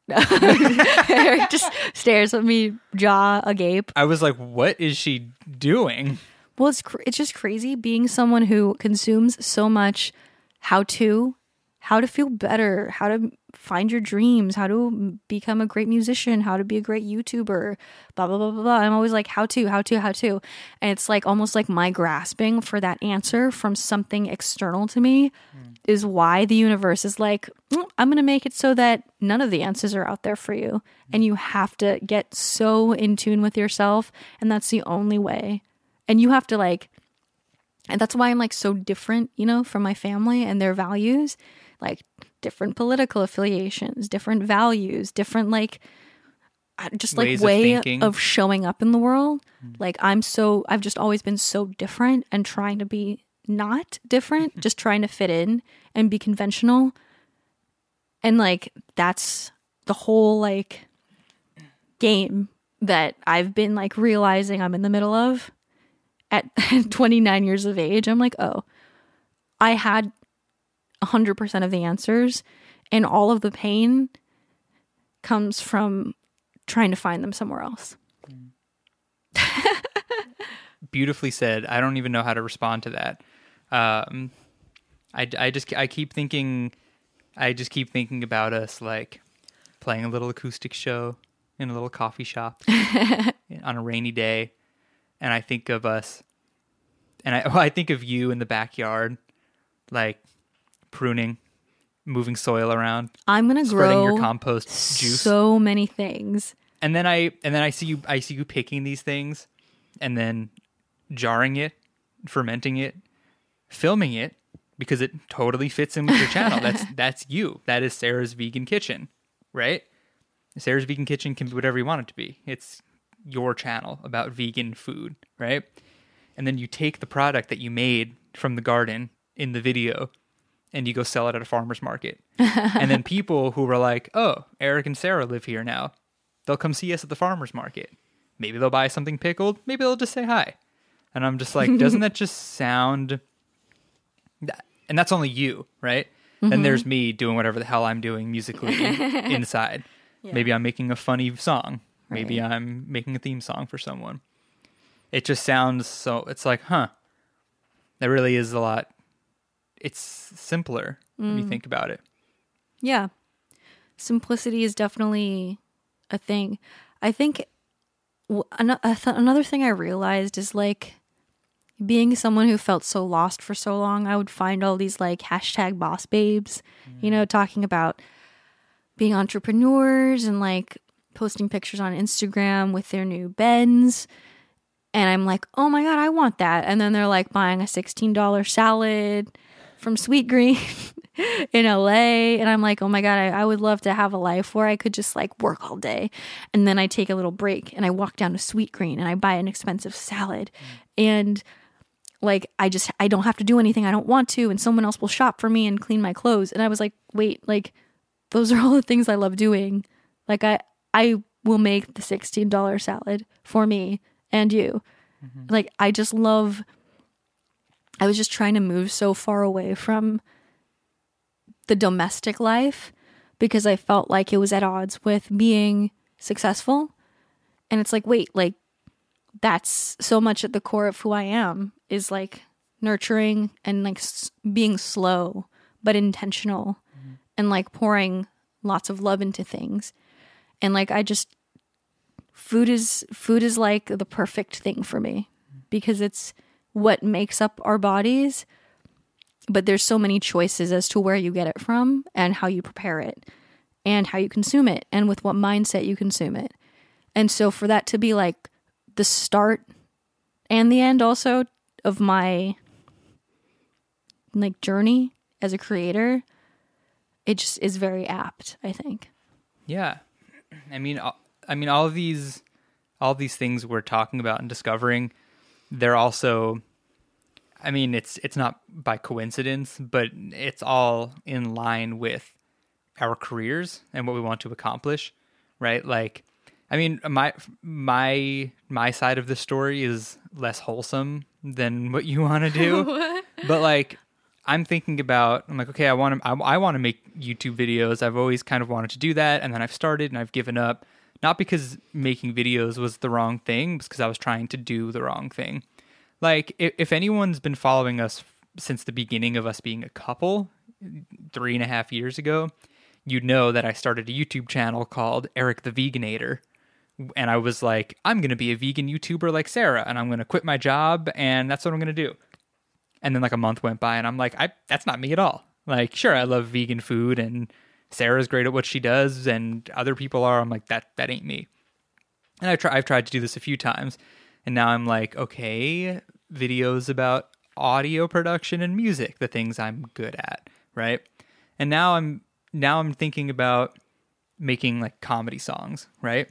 Eric just stares at me, jaw agape. I was like, what is she doing? Well, it's cr- it's just crazy being someone who consumes so much how to, how to feel better, how to find your dreams, how to become a great musician, how to be a great YouTuber, blah blah blah blah. blah. I'm always like how to, how to, how to, and it's like almost like my grasping for that answer from something external to me is why the universe is like "Mm, I'm going to make it so that none of the answers are out there for you, and you have to get so in tune with yourself, and that's the only way and you have to like and that's why i'm like so different you know from my family and their values. Like different political affiliations different values different like just like Ways way thinking. of showing up in the world. Mm-hmm. Like i'm so i've just always been so different and trying to be not different just trying to fit in and be conventional. And like that's the whole like game that i've been like realizing i'm in the middle of at 29 years of age, I'm like, oh, I had 100% of the answers, and all of the pain comes from trying to find them somewhere else. Beautifully said. I don't even know how to respond to that. Um, I, I just I keep thinking, I just keep thinking about us like playing a little acoustic show in a little coffee shop on a rainy day, and I think of us, and I well, I think of you in the backyard, like pruning, moving soil around, I'm going to spreading grow your compost juice. so many things. and then I and then I see you I see you picking these things and then jarring it, fermenting it, filming it because it totally fits in with your channel. That's that's you. That is Sarah's vegan kitchen, right? Sarah's vegan kitchen can be whatever you want it to be. It's your channel about vegan food, right? And then you take the product that you made from the garden in the video and you go sell it at a farmer's market. and then people who were like, "Oh, Eric and Sarah live here now." They'll come see us at the farmer's market. Maybe they'll buy something pickled. Maybe they'll just say hi. And I'm just like, doesn't that just sound and that's only you, right? Then there's mm-hmm. me doing whatever the hell I'm doing musically inside. Maybe I'm making a funny song. Maybe I'm making a theme song for someone. It just sounds so it's like, huh. That really is a lot it's simpler when you mm. think about it. Yeah. Simplicity is definitely a thing. I think w- ano- a th- another thing I realized is like being someone who felt so lost for so long, I would find all these like hashtag boss babes, you know, mm. talking about being entrepreneurs and like posting pictures on Instagram with their new Benz. And I'm like, oh my God, I want that. And then they're like buying a $16 salad from Sweetgreen in LA. And I'm like, oh my God, I, I would love to have a life where I could just like work all day. And then I take a little break and I walk down to Sweetgreen and I buy an expensive salad. And like, I just, I don't have to do anything I don't want to. And someone else will shop for me and clean my clothes. And I was like, wait, like, those are all the things I love doing. Like, I, I will make the $16 salad for me and you. Mm-hmm. Like, I just love I was just trying to move so far away from the domestic life because I felt like it was at odds with being successful. And it's like, wait, like that's so much at the core of who I am is like nurturing and like s- being slow but intentional mm-hmm. and like pouring lots of love into things. And like I just food is food is like the perfect thing for me because it's what makes up our bodies but there's so many choices as to where you get it from and how you prepare it and how you consume it and with what mindset you consume it. And so for that to be like the start and the end also of my like journey as a creator, it just is very apt, I think. Yeah, I mean, I mean, all these, all these things we're talking about and discovering, they're also, I mean, it's it's not by coincidence, but it's all in line with our careers and what we want to accomplish, right? Like, I mean, my my my side of the story is less wholesome than what you want to do, but like I'm thinking about I'm like okay I want to I, I want to make YouTube videos. I've always kind of wanted to do that and then I've started and I've given up not because making videos was the wrong thing because I was trying to do the wrong thing. Like if, if anyone's been following us since the beginning of us being a couple three and a half years ago you'd know that I started a YouTube channel called Eric the Veganator and I was like I'm to be a vegan YouTuber like Sarah and I'm to quit my job and that's what I'm to do and then like a month went by and I'm like, I that's not me at all. Like, sure, I love vegan food and Sarah's great at what she does and other people are. I'm like, that that ain't me. And I try I've tried to do this a few times. And now I'm like, okay, videos about audio production and music, the things I'm good at, right? And now I'm now I'm thinking about making like comedy songs, right?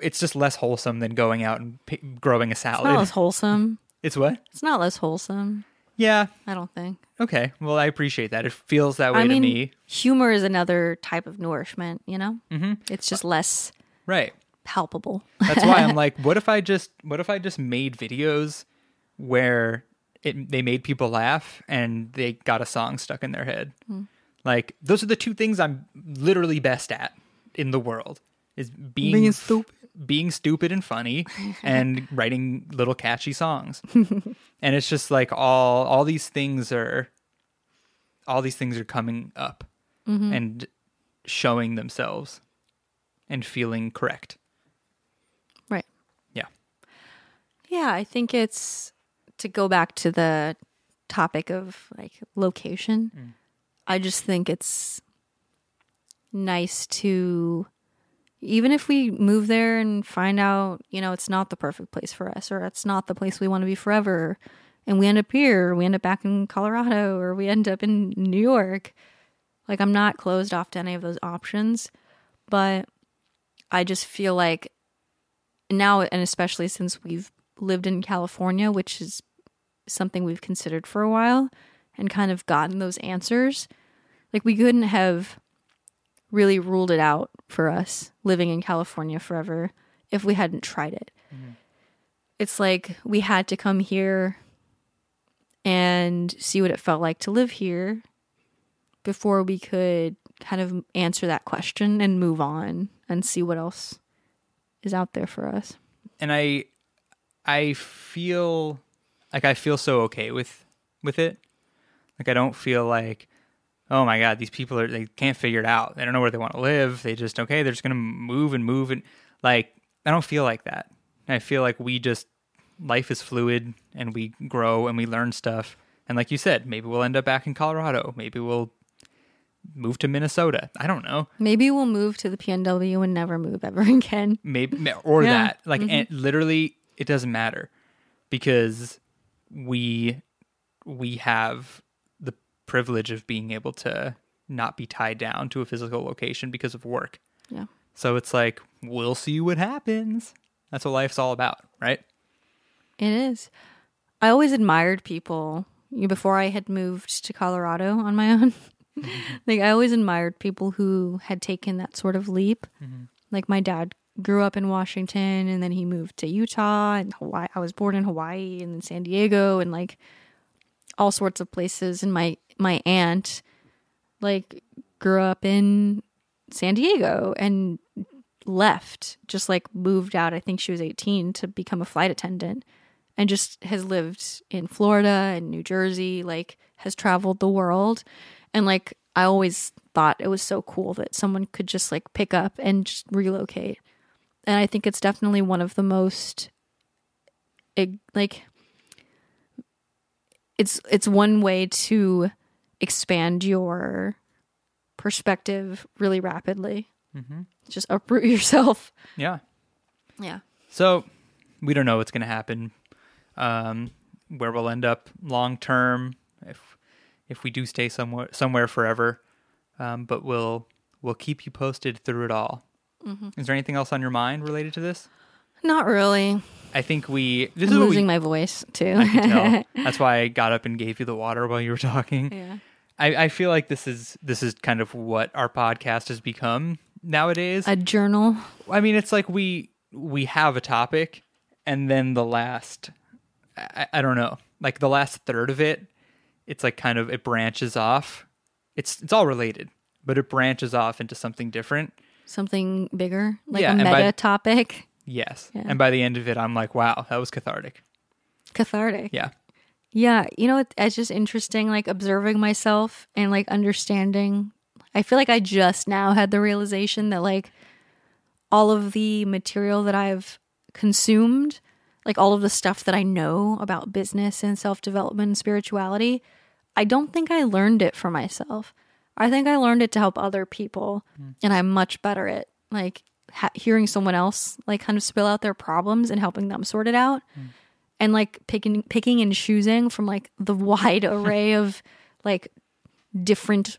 It's just less wholesome than going out and p- growing a salad. It's not less wholesome. It's what? It's not less wholesome. Yeah. I don't think. Okay. Well, I appreciate that. It feels that way I mean, to me. humor is another type of nourishment. You know, Mm-hmm. it's just less Right. palpable. That's why I'm like, what if I just what if I just made videos where it they made people laugh and they got a song stuck in their head. Hmm. Like those are the two things I'm literally best at in the world is being, Being stupid, being stupid and funny, and writing little catchy songs. and it's just like all all these things are all these things are coming up Mm-hmm. and showing themselves and feeling correct. Right. Yeah. Yeah, I think it's to go back to the topic of like location. Mm. I just think it's nice to even if we move there and find out, you know, it's not the perfect place for us or it's not the place we want to be forever and we end up here, or we end up back in Colorado or we end up in New York. Like I'm not closed off to any of those options, but I just feel like now and especially since we've lived in California, which is something we've considered for a while and kind of gotten those answers. Like we couldn't have really ruled it out for us living in California forever if we hadn't tried it. Mm-hmm. It's like we had to come here and see what it felt like to live here before we could kind of answer that question and move on and see what else is out there for us. and I I feel like I feel so okay with with it. Like I don't feel like oh my god, these people are they can't figure it out. They don't know where they want to live. They just okay, they're just going to move and move and like I don't feel like that. I feel like we just life is fluid and we grow and we learn stuff. And like you said, maybe we'll end up back in Colorado. Maybe we'll move to Minnesota. I don't know. Maybe we'll move to the PNW and never move ever again. maybe or Yeah. that like mm-hmm. and literally it doesn't matter because we we have privilege of being able to not be tied down to a physical location because of work Yeah. so it's like we'll see what happens that's what life's all about right It is. I always admired people before I had moved to Colorado on my own. Mm-hmm. like I always admired people who had taken that sort of leap. Mm-hmm. Like my dad grew up in Washington and then he moved to Utah and Hawaii. I was born in Hawaii and then San Diego and like all sorts of places and my my aunt like grew up in San Diego and left, just like moved out. I think she was 18 to become a flight attendant and just has lived in Florida and New Jersey, like has traveled the world. And like I always thought it was so cool that someone could just like pick up and just relocate. And I think it's definitely one of the most like it's it's one way to expand your perspective really rapidly. Just uproot yourself. Yeah. Yeah. So we don't know what's going to happen, um, where we'll end up long term, if if we do stay somewhere somewhere forever. Um, but we'll we'll keep you posted through it all. Is there anything else on your mind related to this? Not really. I think we. This I'm is losing we, my voice too. I can tell. That's why I got up and gave you the water while you were talking. yeah. I, I feel like this is this is kind of what our podcast has become nowadays. A journal. I mean, it's like we we have a topic, and then the last, I, I don't know, like the last third of it, it's like kind of it branches off. It's it's all related, but it branches off into something different. Something bigger. Like Yeah, a and by- mega topic. Yes, Yeah. and by the end of it, I'm like, wow, that was cathartic. Cathartic. Yeah, Yeah, you know, it's just interesting, like observing myself and like understanding. I feel like I just now had the realization that like all of the material that I've consumed, like all of the stuff that I know about business and self development and spirituality, I don't think I learned it for myself. I think I learned it to help other people, mm. and I'm much better at like ha- hearing someone else like kind of spill out their problems and helping them sort it out and like picking picking and choosing from like the wide array of like different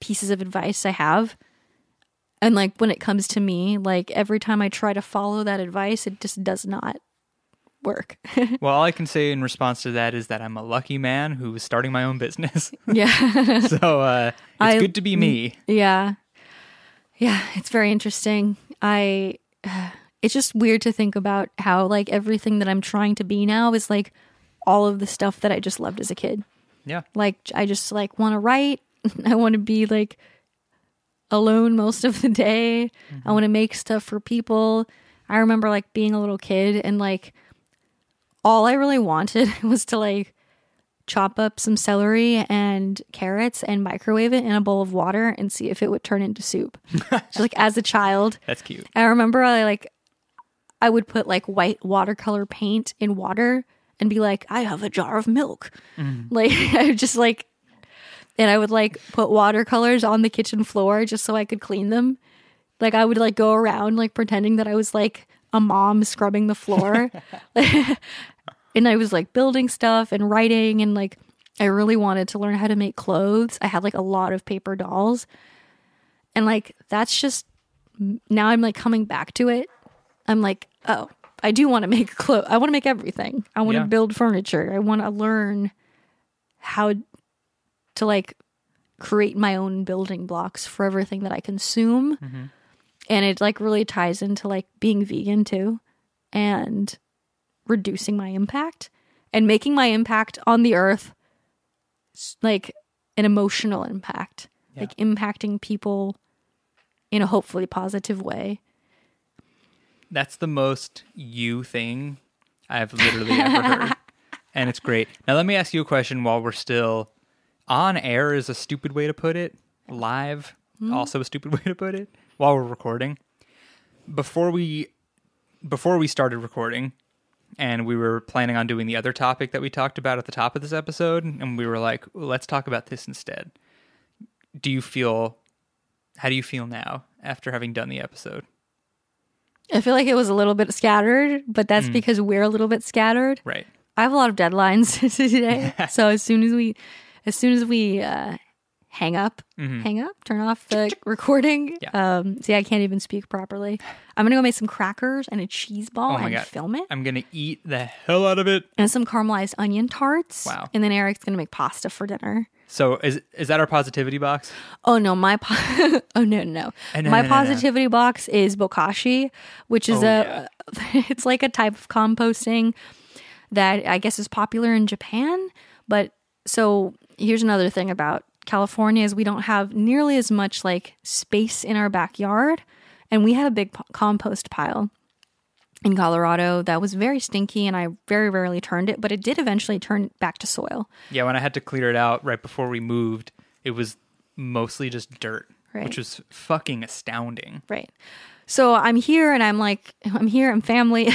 pieces of advice I have. And like when it comes to me, like every time I try to follow that advice, it just does not work. well, all I can say in response to that is that I'm a lucky man who is starting my own business. yeah. so uh, it's I- good to be me. Yeah. Yeah, it's very interesting. I it's just weird to think about how like everything that I'm trying to be now is like all of the stuff that I just loved as a kid. Yeah, Like I just like want to write. I want to be like alone most of the day. I want to make stuff for people. I remember like being a little kid and like all I really wanted was to like chop up some celery and carrots and microwave it in a bowl of water and see if it would turn into soup. Just like as a child. that's cute. I remember I like I would put like white watercolor paint in water and be like, I have a jar of milk. Mm. Like I would just like and I would like put watercolors on the kitchen floor just so I could clean them. Like I would like go around like pretending that I was like a mom scrubbing the floor. and I was like building stuff and writing and like I really wanted to learn how to make clothes. I had like a lot of paper dolls. And like that's just now I'm like coming back to it. I'm like, oh, I do want to make clothes. I want to make everything. I want Yeah. to build furniture. I want to learn how to like create my own building blocks for everything that I consume. Mm-hmm. And it like really ties into like being vegan too and reducing my impact and making my impact on the earth like an emotional impact, Yeah. like impacting people in a hopefully positive way. That's the most you thing I've literally ever heard. And it's great. Now, let me ask you a question while we're still on air, is a stupid way to put it. Live, hmm? also a stupid way to put it, while we're recording. Before we before we started recording and we were planning on doing the other topic that we talked about at the top of this episode and we were like let's talk about this instead do you feel how do you feel now after having done the episode I feel like it was a little bit scattered, but that's because we're a little bit scattered. right I have a lot of deadlines today. so as soon as we as soon as we uh hang up, hang up, turn off the recording. Yeah. Um see I can't even speak properly. I'm gonna go make some crackers and a cheese ball Oh and God. film it. i'm gonna eat the hell out of it And some caramelized onion tarts. Wow. And then Eric's gonna make pasta for dinner. So is is that our positivity box? Oh no, my po- oh no no, Uh, no, my no, no, positivity box is bokashi, which is Oh, a it's like a type of composting that I guess is popular in Japan. But so here's another thing about California is we don't have nearly as much like space in our backyard, and we had a big po- compost pile in Colorado that was very stinky, and I very rarely turned it, but it did eventually turn back to soil. Yeah, when I had to clear it out right before we moved, it was mostly just dirt, Right. which was fucking astounding. Right. So I'm here and I'm like, I'm here, I'm family.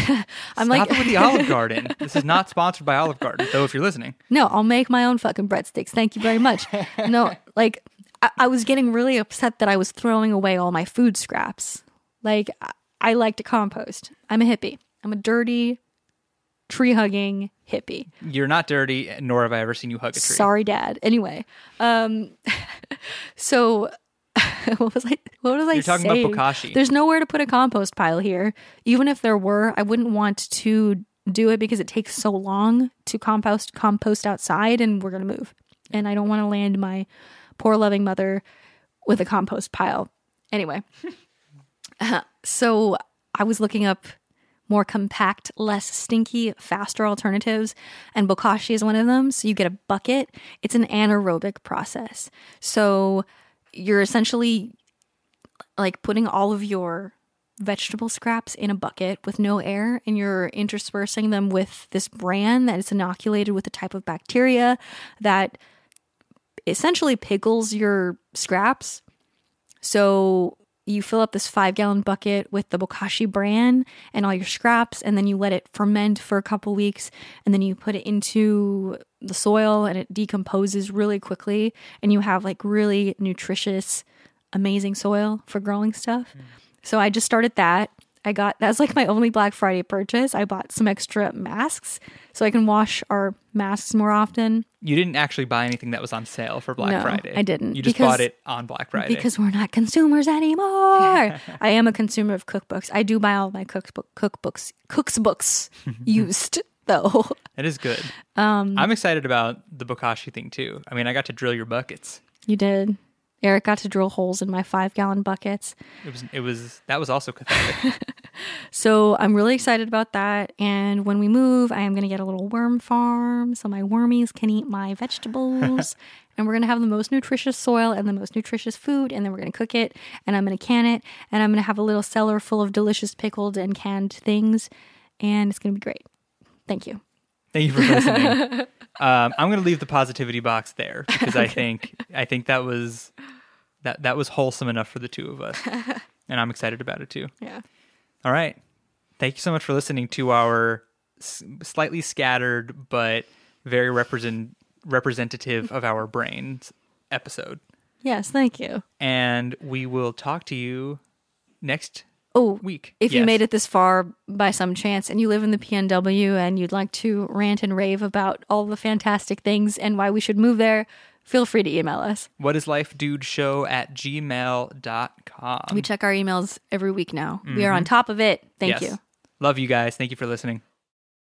I'm Stop like, it with the Olive Garden. This is not sponsored by Olive Garden, though. If you're listening, no, I'll make my own fucking breadsticks. Thank you very much. no, like, I, I was getting really upset that I was throwing away all my food scraps. Like, I, I like to compost. I'm a hippie. I'm a dirty, tree hugging hippie. you're not dirty, nor have I ever seen you hug a tree. Sorry, Dad. Anyway, um, so what was I? What was I You're talking about bokashi. There's nowhere to put a compost pile here. Even if there were, I wouldn't want to do it because it takes so long to compost compost outside, and we're gonna move, and I don't want to land my poor loving mother with a compost pile. Anyway, so I was looking up more compact, less stinky, faster alternatives, and bokashi is one of them. So you get a bucket. It's an anaerobic process. So you're essentially like putting all of your vegetable scraps in a bucket with no air and you're interspersing them with this bran that is inoculated with a type of bacteria that essentially pickles your scraps. So you fill up this five gallon bucket with the bokashi bran and all your scraps, and then you let it ferment for a couple weeks, and then you put it into the soil and it decomposes really quickly, and you have like really nutritious, amazing soil for growing stuff. Hmm. So I just started that. I got that's like my only Black Friday purchase. I bought some extra masks so I can wash our masks more often. You didn't actually buy anything that was on sale for Black No, Friday. I didn't, You just because- bought it on Black Friday. because we're not consumers anymore. I am a consumer of cookbooks. I do buy all my cookbook cookbooks cooks books used though. it is good. Um, I'm excited about the bokashi thing too. I mean, I got to drill your buckets. You did. Eric got to drill holes in my five gallon buckets. It was. It was. That was also cathartic. So I'm really excited about that. And when we move, I am going to get a little worm farm so my wormies can eat my vegetables. and we're going to have the most nutritious soil and the most nutritious food. And then we're going to cook it and I'm going to can it. And I'm going to have a little cellar full of delicious pickled and canned things. And it's going to be great. Thank you. Thank you for listening. um, I'm going to leave the positivity box there because I think I think that was that that was wholesome enough for the two of us, and I'm excited about it too. Yeah. All right, thank you so much for listening to our s- slightly scattered but very represent representative of our brains episode, Yes. Thank you. and we will talk to you next Oh, week. if you made it this far by some chance and you live in the PNW and you'd like to rant and rave about all the fantastic things and why we should move there, feel free to email us. what is life dude show at gmail.com. We check our emails every week now. We are on mm-hmm. top of it. Thank Yes. you. Love you guys. Thank you for listening.